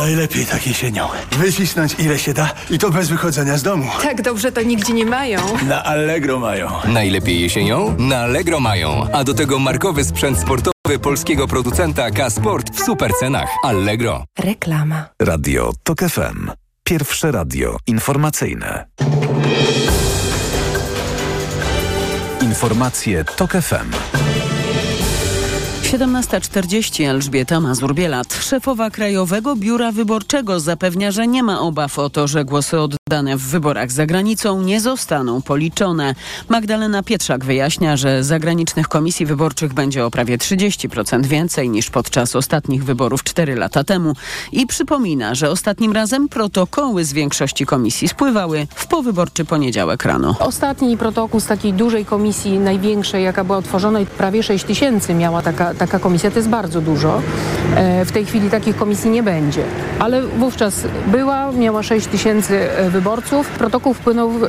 Najlepiej tak jesienią. Wycisnąć ile się da i to bez wychodzenia z domu. Tak dobrze to nigdzie nie mają. Na Allegro mają. Najlepiej jesienią? Na Allegro mają. A do tego markowy sprzęt sportowy polskiego producenta K-Sport w super cenach. Allegro. Reklama. Radio TOK FM. Pierwsze radio informacyjne. Informacje TOK FM. 17.40 Elżbieta Mazur-Bielat. Szefowa Krajowego Biura Wyborczego zapewnia, że nie ma obaw o to, że głosy oddane w wyborach za granicą nie zostaną policzone. Magdalena Pietrzak wyjaśnia, że zagranicznych komisji wyborczych będzie o prawie 30% więcej niż podczas ostatnich wyborów 4 lata temu i przypomina, że ostatnim razem protokoły z większości komisji spływały w powyborczy poniedziałek rano. Ostatni protokół z takiej dużej komisji, największej, jaka była otworzona, prawie 6 tysięcy miała taka taka komisja to jest bardzo dużo. E, w tej chwili takich komisji nie będzie. Ale wówczas była, miała 6 tysięcy e, wyborców. Protokół wpłynął w, e,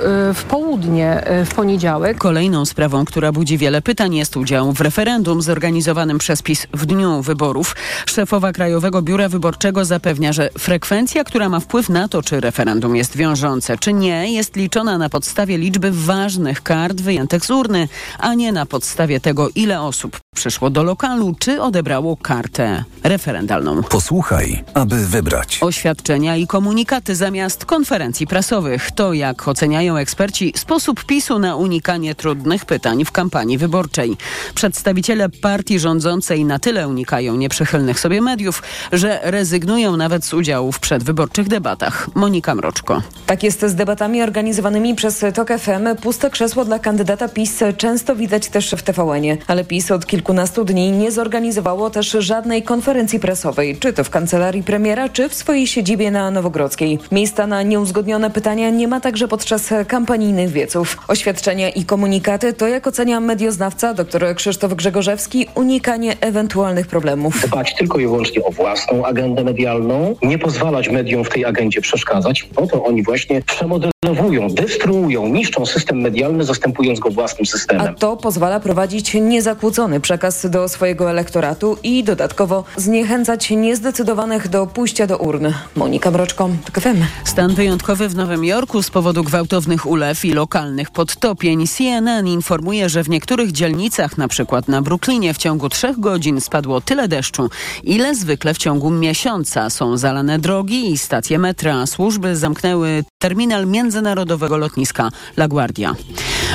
południe w poniedziałek. Kolejną sprawą, która budzi wiele pytań jest udział w referendum zorganizowanym przez PiS w dniu wyborów. Szefowa Krajowego Biura Wyborczego zapewnia, że frekwencja, która ma wpływ na to, czy referendum jest wiążące, czy nie, jest liczona na podstawie liczby ważnych kart wyjętych z urny, a nie na podstawie tego, ile osób przyszło do lokalu czy odebrało kartę referendalną. Posłuchaj, aby wybrać. Oświadczenia i komunikaty zamiast konferencji prasowych. To, jak oceniają eksperci, sposób PiSu na unikanie trudnych pytań w kampanii wyborczej. Przedstawiciele partii rządzącej na tyle unikają nieprzychylnych sobie mediów, że rezygnują nawet z udziału w przedwyborczych debatach. Monika Mroczko. Tak jest z debatami organizowanymi przez TOK FM. Puste krzesło dla kandydata PiS często widać też w TVN-ie. Ale PiS od kilkunastu dni nie zorganizowało też żadnej konferencji prasowej, czy to w kancelarii premiera, czy w swojej siedzibie na Nowogrodzkiej. Miejsca na nieuzgodnione pytania nie ma także podczas kampanijnych wieców. Oświadczenia i komunikaty to, jak ocenia medioznawca dr Krzysztof Grzegorzewski, unikanie ewentualnych problemów. Dbać tylko i wyłącznie o własną agendę medialną, nie pozwalać mediom w tej agendzie przeszkadzać, bo to oni właśnie przemodelowują, destruują, niszczą system medialny, zastępując go własnym systemem. A to pozwala prowadzić niezakłócony przekaz do swojego elektoratu i dodatkowo zniechęcać niezdecydowanych do pójścia do urn. Monika Broczko, TKFM. Stan wyjątkowy w Nowym Jorku z powodu gwałtownych ulew i lokalnych podtopień. CNN informuje, że w niektórych dzielnicach, na przykład na Brooklynie, w ciągu trzech godzin spadło tyle deszczu, ile zwykle w ciągu miesiąca. Są zalane drogi i stacje metra. Służby zamknęły terminal międzynarodowego lotniska LaGuardia.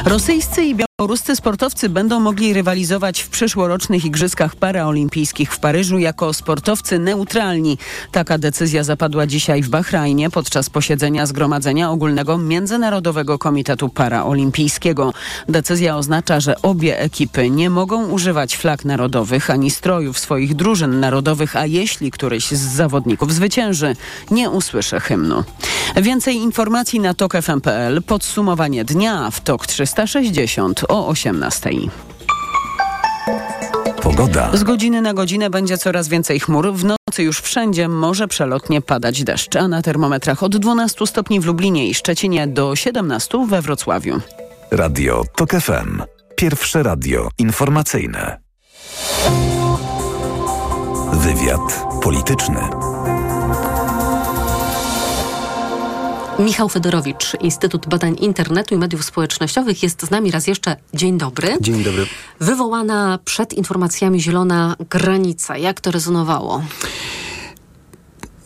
Rosyjscy i białoruscy sportowcy będą mogli rywalizować w przyszłorocznych Igrzyskach Paraolimpijskich w Paryżu jako sportowcy neutralni. Taka decyzja zapadła dzisiaj w Bahrajnie podczas posiedzenia Zgromadzenia Ogólnego Międzynarodowego Komitetu Paraolimpijskiego. Decyzja oznacza, że obie ekipy nie mogą używać flag narodowych ani strojów swoich drużyn narodowych, a jeśli któryś z zawodników zwycięży, nie usłyszy hymnu. Więcej informacji na tokfm.pl. Podsumowanie dnia w TOK 360 o 18. Pogoda. Z godziny na godzinę będzie coraz więcej chmur. W nocy już wszędzie może przelotnie padać deszcz, a na termometrach od 12 stopni w Lublinie i Szczecinie do 17 we Wrocławiu. Radio TOK FM. Pierwsze radio informacyjne. Wywiad polityczny. Michał Fedorowicz, Instytut Badań Internetu i Mediów Społecznościowych jest z nami raz jeszcze. Dzień dobry. Dzień dobry. Wywołana przed informacjami zielona granica. Jak to rezonowało?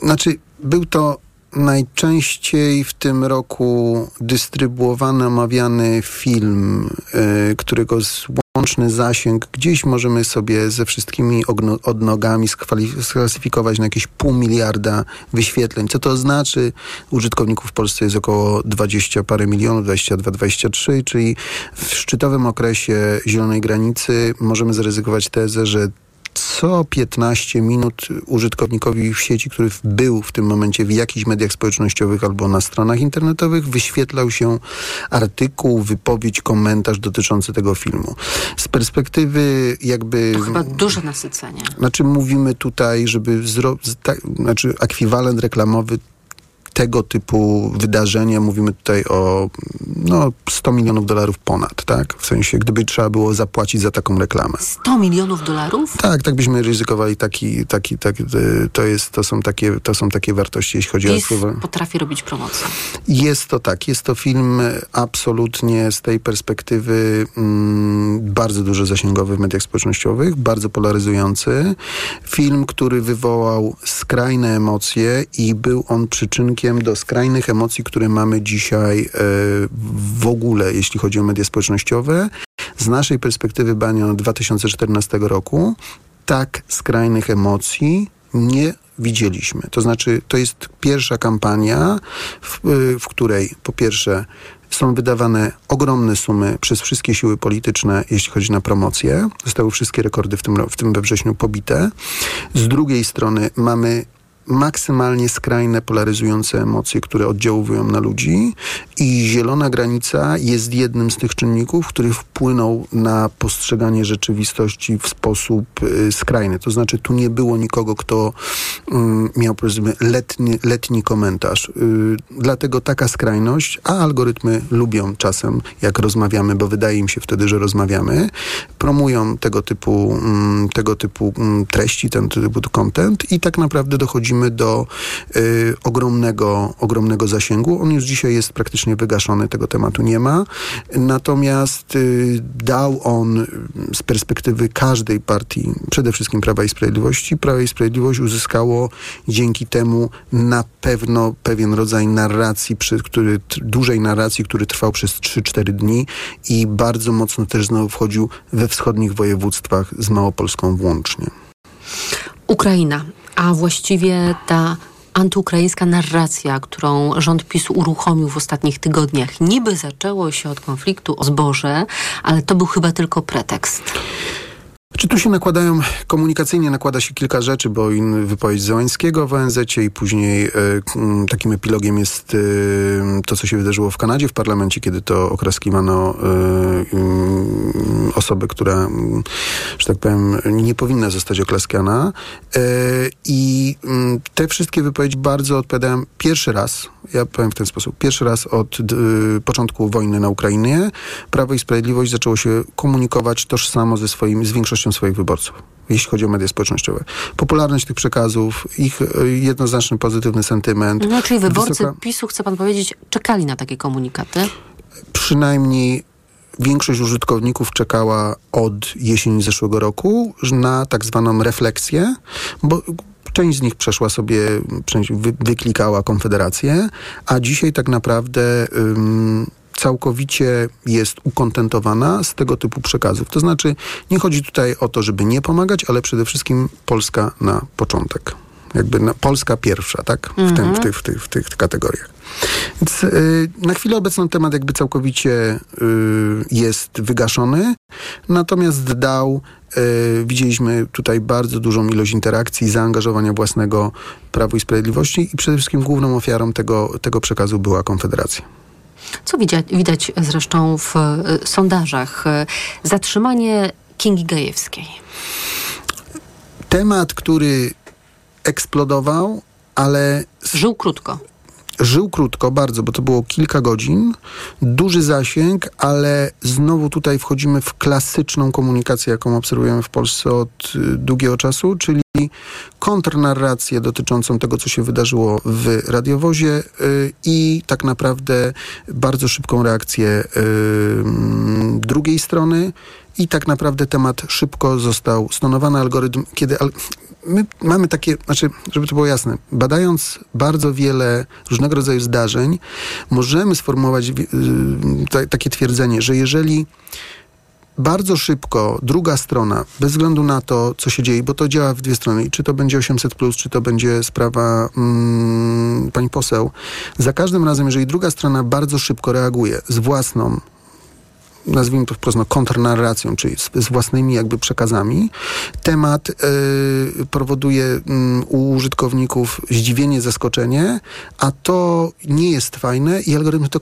Znaczy, był to najczęściej w tym roku dystrybuowany, omawiany film, y, którego łączny zasięg gdzieś możemy sobie ze wszystkimi odnogami sklasyfikować na jakieś pół miliarda wyświetleń. Co to znaczy? Użytkowników w Polsce jest około 20 parę milionów, 22-23, czyli w szczytowym okresie zielonej granicy możemy zaryzykować tezę, że co 15 minut użytkownikowi w sieci, który był w tym momencie w jakichś mediach społecznościowych albo na stronach internetowych, wyświetlał się artykuł, wypowiedź, komentarz dotyczący tego filmu. Z perspektywy jakby... To chyba duże nasycenie. Znaczy mówimy tutaj, żeby zrobić, znaczy ekwiwalent reklamowy tego typu wydarzenia, mówimy tutaj o no, 100 milionów dolarów ponad, tak? W sensie, gdyby trzeba było zapłacić za taką reklamę. 100 milionów dolarów? Tak, tak byśmy ryzykowali taki, taki, tak, to jest, to są takie, to są takie wartości, jeśli chodzi o... potrafi robić promocję. Jest to tak, jest to film absolutnie z tej perspektywy mm, bardzo dużo zasięgowy w mediach społecznościowych, bardzo polaryzujący. Film, który wywołał skrajne emocje i był on przyczynkiem do skrajnych emocji, które mamy dzisiaj e, w ogóle, jeśli chodzi o media społecznościowe. Z naszej perspektywy bania 2014 roku tak skrajnych emocji nie widzieliśmy. To znaczy, to jest pierwsza kampania, w, w której po pierwsze są wydawane ogromne sumy przez wszystkie siły polityczne, jeśli chodzi na promocję. Zostały wszystkie rekordy w tym, w tym we wrześniu pobite. Z drugiej strony mamy maksymalnie skrajne, polaryzujące emocje, które oddziałują na ludzi i zielona granica jest jednym z tych czynników, który wpłynął na postrzeganie rzeczywistości w sposób y, skrajny. To znaczy tu nie było nikogo, kto y, miał powiedzmy letni, letni komentarz. Y, dlatego taka skrajność, a algorytmy lubią czasem, jak rozmawiamy, bo wydaje im się wtedy, że rozmawiamy, promują tego typu, mm, tego typu mm, treści, ten typu content i tak naprawdę dochodzimy do y, ogromnego, ogromnego zasięgu. On już dzisiaj jest praktycznie wygaszony, tego tematu nie ma. Natomiast y, dał on z perspektywy każdej partii, przede wszystkim Prawa i Sprawiedliwości, Prawo i Sprawiedliwość uzyskało dzięki temu na pewno pewien rodzaj narracji, przy, który, dużej narracji, który trwał przez 3-4 dni i bardzo mocno też znowu wchodził we wschodnich województwach z Małopolską włącznie. Ukraina, a właściwie ta antyukraińska narracja, którą rząd PiSu uruchomił w ostatnich tygodniach. Niby zaczęło się od konfliktu o zboże, ale to był chyba tylko pretekst. Czy tu się nakładają, komunikacyjnie nakłada się kilka rzeczy, bo in wypowiedź Zełańskiego w ONZ i później y, takim epilogiem jest y, to, co się wydarzyło w Kanadzie w parlamencie, kiedy to okraskiwano y, osobę, która, że tak powiem, nie powinna zostać oklaskana. I te wszystkie wypowiedzi bardzo odpowiadają pierwszy raz, ja powiem w ten sposób, pierwszy raz od początku wojny na Ukrainie Prawo i Sprawiedliwość zaczęło się komunikować tożsamo ze swoimi, z większością swoich wyborców, jeśli chodzi o media społecznościowe. Popularność tych przekazów, ich e, jednoznaczny pozytywny sentyment. No, czyli wyborcy wysoka... PiSu, chce pan powiedzieć, czekali na takie komunikaty? Przynajmniej większość użytkowników czekała od jesieni zeszłego roku na tak zwaną refleksję, bo część z nich przeszła sobie, część wyklikała Konfederację, a dzisiaj tak naprawdę całkowicie jest ukontentowana z tego typu przekazów. To znaczy, nie chodzi tutaj o to, żeby nie pomagać, ale przede wszystkim Polska na początek. Jakby na, Polska pierwsza, tak? W, tym, w, mhm. tych, w, tych, w tych kategoriach. Więc y, na chwilę obecną temat jakby całkowicie y, jest wygaszony, natomiast dał y, widzieliśmy tutaj bardzo dużą ilość interakcji, zaangażowania własnego Prawo i Sprawiedliwości i przede wszystkim główną ofiarą tego, tego przekazu była Konfederacja. Co widać, widać zresztą w e, sondażach? E, zatrzymanie Kingi Gajewskiej. Temat, który eksplodował, ale... Żył krótko. Żył krótko, bardzo, bo to było kilka godzin, duży zasięg, ale znowu tutaj wchodzimy w klasyczną komunikację, jaką obserwujemy w Polsce od y, długiego czasu, czyli kontrnarrację dotyczącą tego, co się wydarzyło w radiowozie y, i tak naprawdę bardzo szybką reakcję y, drugiej strony i tak naprawdę temat szybko został stonowany. Algorytm, kiedy my mamy takie, znaczy, żeby to było jasne, badając bardzo wiele różnego rodzaju zdarzeń, możemy sformułować yy, takie twierdzenie, że jeżeli bardzo szybko druga strona, bez względu na to, co się dzieje, bo to działa w dwie strony, czy to będzie 800, czy to będzie sprawa mm, pani poseł, za każdym razem, jeżeli druga strona bardzo szybko reaguje z własną nazwijmy to wprost, no, kontrnarracją, czyli z, z, własnymi jakby przekazami, temat y, powoduje y, u użytkowników zdziwienie, zaskoczenie, a to nie jest fajne i algorytmy to,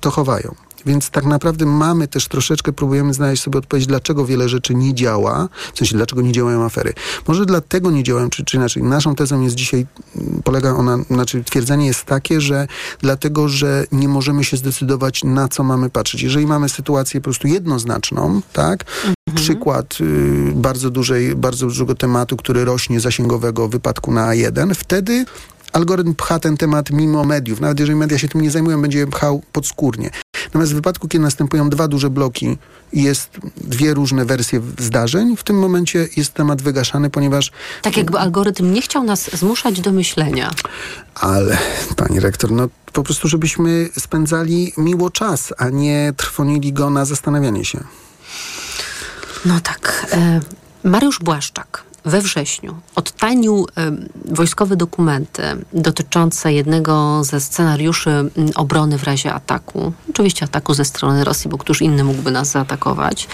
to chowają. Więc tak naprawdę mamy też troszeczkę, próbujemy znaleźć sobie odpowiedź, dlaczego wiele rzeczy nie działa, w sensie dlaczego nie działają afery. Może dlatego nie działają, czy, czy inaczej. Naszą tezą jest dzisiaj, mm, polega ona, znaczy twierdzenie jest takie, że dlatego, że nie możemy się zdecydować, na co mamy patrzeć. Jeżeli mamy sytuację po prostu jednoznaczną, tak, mhm. przykład y, bardzo dużej, bardzo dużego tematu, który rośnie zasięgowego wypadku na A1, wtedy algorytm pcha ten temat mimo mediów. Nawet jeżeli media się tym nie zajmują, będzie pchał podskórnie. Natomiast w wypadku, kiedy następują dwa duże bloki i jest dwie różne wersje zdarzeń, w tym momencie jest temat wygaszany, ponieważ... Tak jakby algorytm nie chciał nas zmuszać do myślenia. Ale, pani rektor, no po prostu, żebyśmy spędzali miło czas, a nie trwonili go na zastanawianie się. No tak. E, Mariusz Błaszczak we wrześniu odtajnił wojskowe dokumenty dotyczące jednego ze scenariuszy obrony w razie ataku. Oczywiście ataku ze strony Rosji, bo któż inny mógłby nas zaatakować.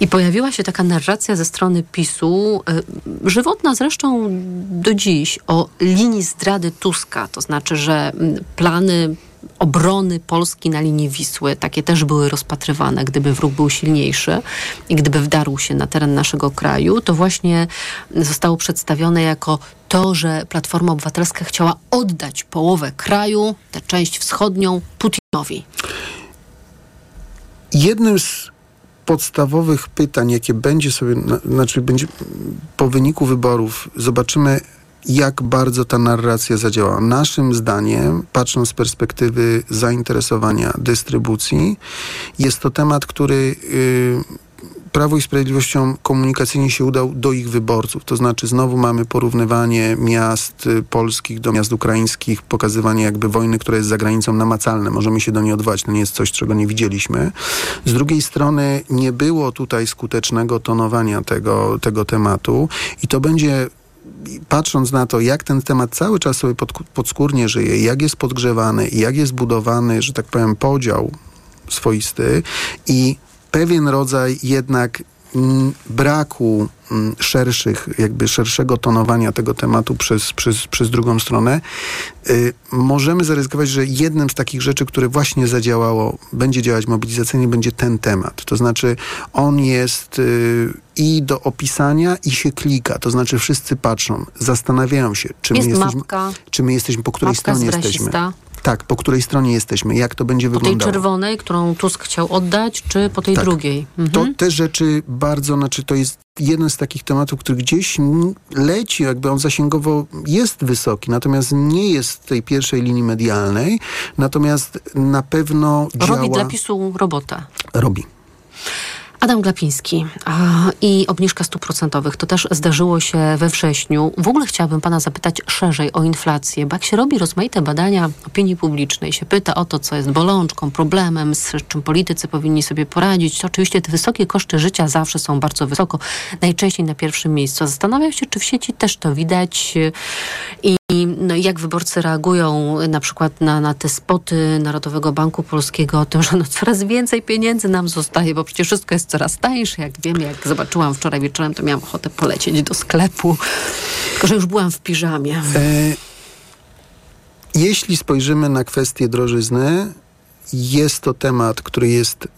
I pojawiła się taka narracja ze strony PiSu, żywotna zresztą do dziś, o linii zdrady Tuska. To znaczy, że plany obrony Polski na linii Wisły. Takie też były rozpatrywane, gdyby wróg był silniejszy i gdyby wdarł się na teren naszego kraju, to właśnie zostało przedstawione jako to, że Platforma Obywatelska chciała oddać połowę kraju, tę część wschodnią, Putinowi. Jednym z podstawowych pytań, jakie będzie sobie, znaczy będzie po wyniku wyborów, zobaczymy jak bardzo ta narracja zadziałała. Naszym zdaniem, patrząc z perspektywy zainteresowania dystrybucji, jest to temat, który y, Prawo i Sprawiedliwością komunikacyjnie się udał do ich wyborców. To znaczy znowu mamy porównywanie miast y, polskich do miast ukraińskich, pokazywanie jakby wojny, która jest za granicą namacalne. Możemy się do niej odwołać. To nie jest coś, czego nie widzieliśmy. Z drugiej strony nie było tutaj skutecznego tonowania tego, tego tematu i to będzie patrząc na to, jak ten temat cały czas sobie pod, podskórnie żyje, jak jest podgrzewany jak jest budowany, że tak powiem, podział swoisty i pewien rodzaj jednak braku szerszych, jakby szerszego tonowania tego tematu przez, przez, przez drugą stronę, y, możemy zaryzykować, że jednym z takich rzeczy, które właśnie zadziałało, będzie działać mobilizacyjnie, będzie ten temat. To znaczy on jest y, i do opisania i się klika. To znaczy wszyscy patrzą, zastanawiają się, czy jest my jesteśmy, mapka, czy my jesteśmy, po której stronie jesteśmy. Tak, po której stronie jesteśmy, jak to będzie Po tej wyglądało. czerwonej, którą Tusk chciał oddać, czy po tej Tak. drugiej? To Mhm. te rzeczy bardzo, znaczy to jest jeden z takich tematów, który gdzieś leci, jakby on zasięgowo jest wysoki, natomiast nie jest w tej pierwszej linii medialnej, natomiast na pewno działa... Robi dla PiSu robotę. Robi. Adam Glapiński a, i obniżka stóp procentowych. To też zdarzyło się we wrześniu. W ogóle chciałabym pana zapytać szerzej o inflację, bo jak się robi rozmaite badania opinii publicznej, się pyta o to, co jest bolączką, problemem, z czym politycy powinni sobie poradzić, to oczywiście te wysokie koszty życia zawsze są bardzo wysoko, najczęściej na pierwszym miejscu. Zastanawiam się, czy w sieci też to widać i no, jak wyborcy reagują na przykład na, na te spoty Narodowego Banku Polskiego o tym, że no coraz więcej pieniędzy nam zostaje, bo przecież wszystko jest coraz tańsze. Jak wiem, jak zobaczyłam wczoraj wieczorem, to miałam ochotę polecieć do sklepu. Tylko, że już byłam w piżamie. E, jeśli spojrzymy na kwestię drożyzny, jest to temat, który jest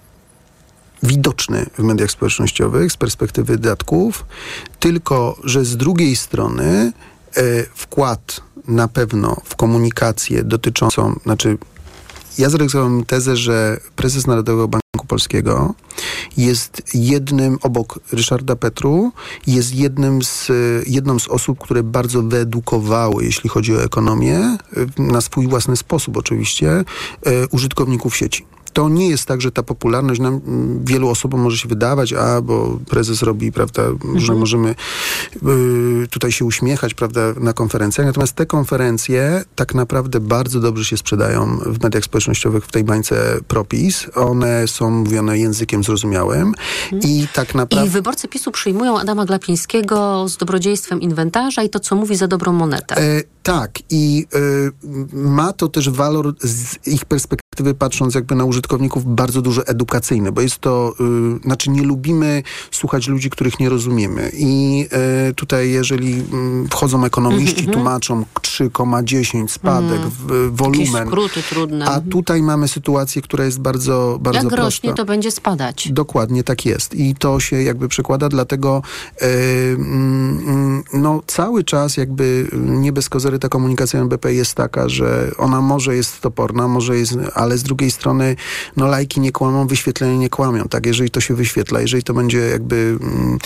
widoczny w mediach społecznościowych z perspektywy datków, tylko że z drugiej strony wkład na pewno w komunikację dotyczącą, znaczy ja zarejestrowałem tezę, że prezes Narodowego Banku Polskiego jest jednym, obok Ryszarda Petru, jest jednym z, jedną z osób, które bardzo wyedukowały, jeśli chodzi o ekonomię, y, na swój własny sposób oczywiście, użytkowników sieci. To nie jest tak, że ta popularność nam mm, wielu osobom może się wydawać, a bo prezes robi, prawda, że możemy y, tutaj się uśmiechać, prawda, na konferencjach. Natomiast te konferencje tak naprawdę bardzo dobrze się sprzedają w mediach społecznościowych w tej bańce propis. One są mówione językiem zrozumiałym i tak I naprawdę... wyborcy PiSu przyjmują Adama Glapińskiego z dobrodziejstwem inwentarza i to, co mówi za dobrą monetę. E, tak, i e, ma to też walor z ich perspektywy, patrząc jakby na użytkowników, bardzo dużo edukacyjny, bo jest to, y, znaczy nie lubimy słuchać ludzi, których nie rozumiemy. I e, tutaj, jeżeli mm, wchodzą ekonomiści, Mhm, tłumaczą 3,10 spadek Mhm. Jakieś wolumen. skróty trudne. A tutaj mamy sytuację, która jest bardzo, bardzo Jak prosta. rośnie, to będzie spadać. Dokładnie tak jest. I to się jakby przekłada, dlatego e, mm, no, cały czas jakby nie bez kozery ta komunikacja NBP jest taka, że ona może jest toporna, może jest, ale z drugiej strony no lajki nie kłamą, wyświetlenia nie kłamią, tak? Jeżeli to się wyświetla, jeżeli to będzie jakby mm,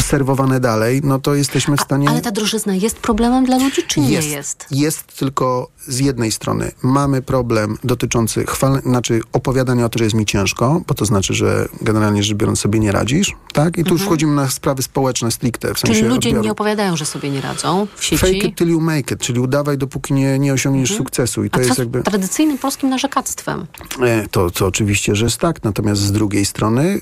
serwowane dalej, no to jesteśmy w stanie... Ale ta drożyzna jest problemem dla ludzi, czy nie jest? Jest tylko z jednej strony mamy problem dotyczący chwal, znaczy opowiadania o tym, że jest mi ciężko, bo to znaczy, że generalnie rzecz biorąc sobie nie radzisz, tak? I tu już Mhm. wchodzimy na sprawy społeczne stricte, w sensie Czyli ludzie odbioru. nie opowiadają, że sobie nie radzą w sieci. Fake it till you make it, czyli udawaj, dopóki nie, nie osiągniesz Mhm. sukcesu. I to A jest jakby... tradycyjnym polskim narzekactwem? E, To, to oczywiście, że jest tak, natomiast z drugiej strony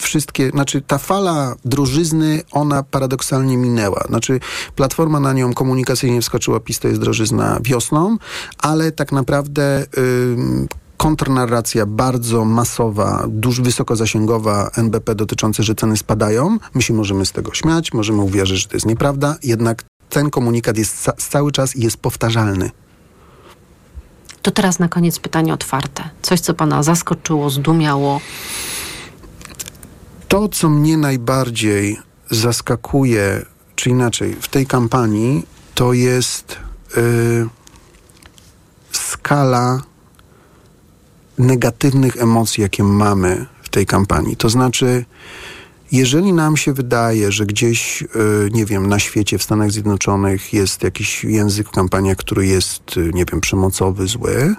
wszystkie, znaczy ta fala drożyzny, ona paradoksalnie minęła. Znaczy Platforma na nią komunikacyjnie wskoczyła, PiS to jest drożyzna wiosną, ale tak naprawdę ym, kontrnarracja bardzo masowa, dużo wysokozasięgowa NBP dotycząca, że ceny spadają. My się możemy z tego śmiać, możemy uwierzyć, że to jest nieprawda, jednak ten komunikat jest ca- cały czas i jest powtarzalny. To teraz na koniec pytanie otwarte. Coś, co pana zaskoczyło, zdumiało. To, co mnie najbardziej zaskakuje, czy inaczej, w tej kampanii, to jest y, skala negatywnych emocji, jakie mamy w tej kampanii. To znaczy, Jeżeli nam się wydaje, że gdzieś, y, nie wiem, na świecie, w Stanach Zjednoczonych jest jakiś język w kampaniach, który jest, y, nie wiem, przemocowy, zły,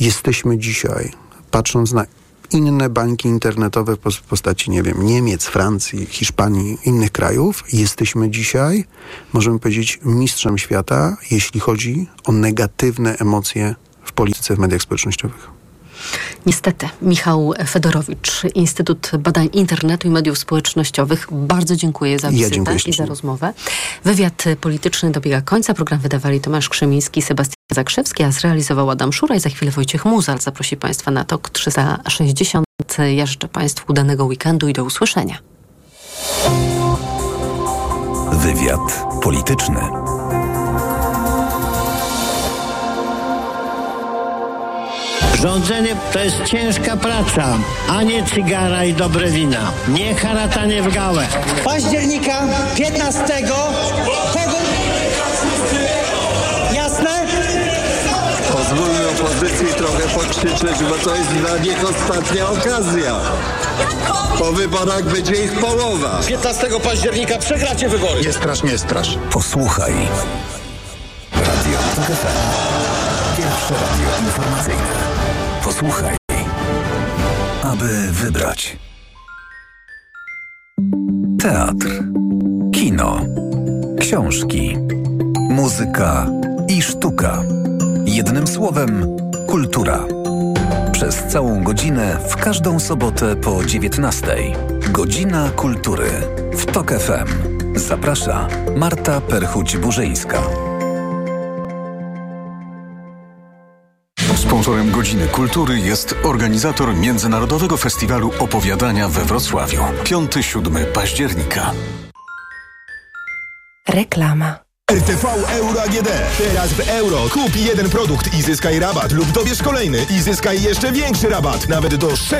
jesteśmy dzisiaj, patrząc na inne bańki internetowe w postaci, nie wiem, Niemiec, Francji, Hiszpanii, innych krajów, jesteśmy dzisiaj, możemy powiedzieć, mistrzem świata, jeśli chodzi o negatywne emocje w polityce, w mediach społecznościowych. Niestety, Michał Fedorowicz, Instytut Badań Internetu i Mediów Społecznościowych. Bardzo dziękuję za wizytę ja i za rozmowę. Wywiad polityczny dobiega końca. Program wydawali Tomasz Krzemiński, Sebastian Zakrzewski, a zrealizował Adam Szura i za chwilę Wojciech Muzal zaprosi Państwa na TOK 360. Ja życzę Państwu udanego weekendu i do usłyszenia. Wywiad polityczny. Rządzenie to jest ciężka praca, a nie cygara i dobre wina. Nie haratanie w gałę. Października 15 Pozwólmy opozycji trochę pokrzyczeć, bo to jest dla nich ostatnia okazja. Po wyborach będzie ich połowa. 15 października przegracie wybory. Nie strasz, nie strasz. Posłuchaj. Radio Pierwsze radio informacyjne. Posłuchaj, aby wybrać. Teatr, kino, książki, muzyka i sztuka. Jednym słowem, kultura. Przez całą godzinę w każdą sobotę po 19. Godzina kultury w TOK FM. Zaprasza Marta Perchuć-Burzyńska. Sponsorem Godziny Kultury jest organizator Międzynarodowego Festiwalu Opowiadania we Wrocławiu. 5-7 października. Reklama. RTV Euro AGD. Teraz w euro. Kup jeden produkt i zyskaj rabat lub dobierz kolejny i zyskaj jeszcze większy rabat. Nawet do 6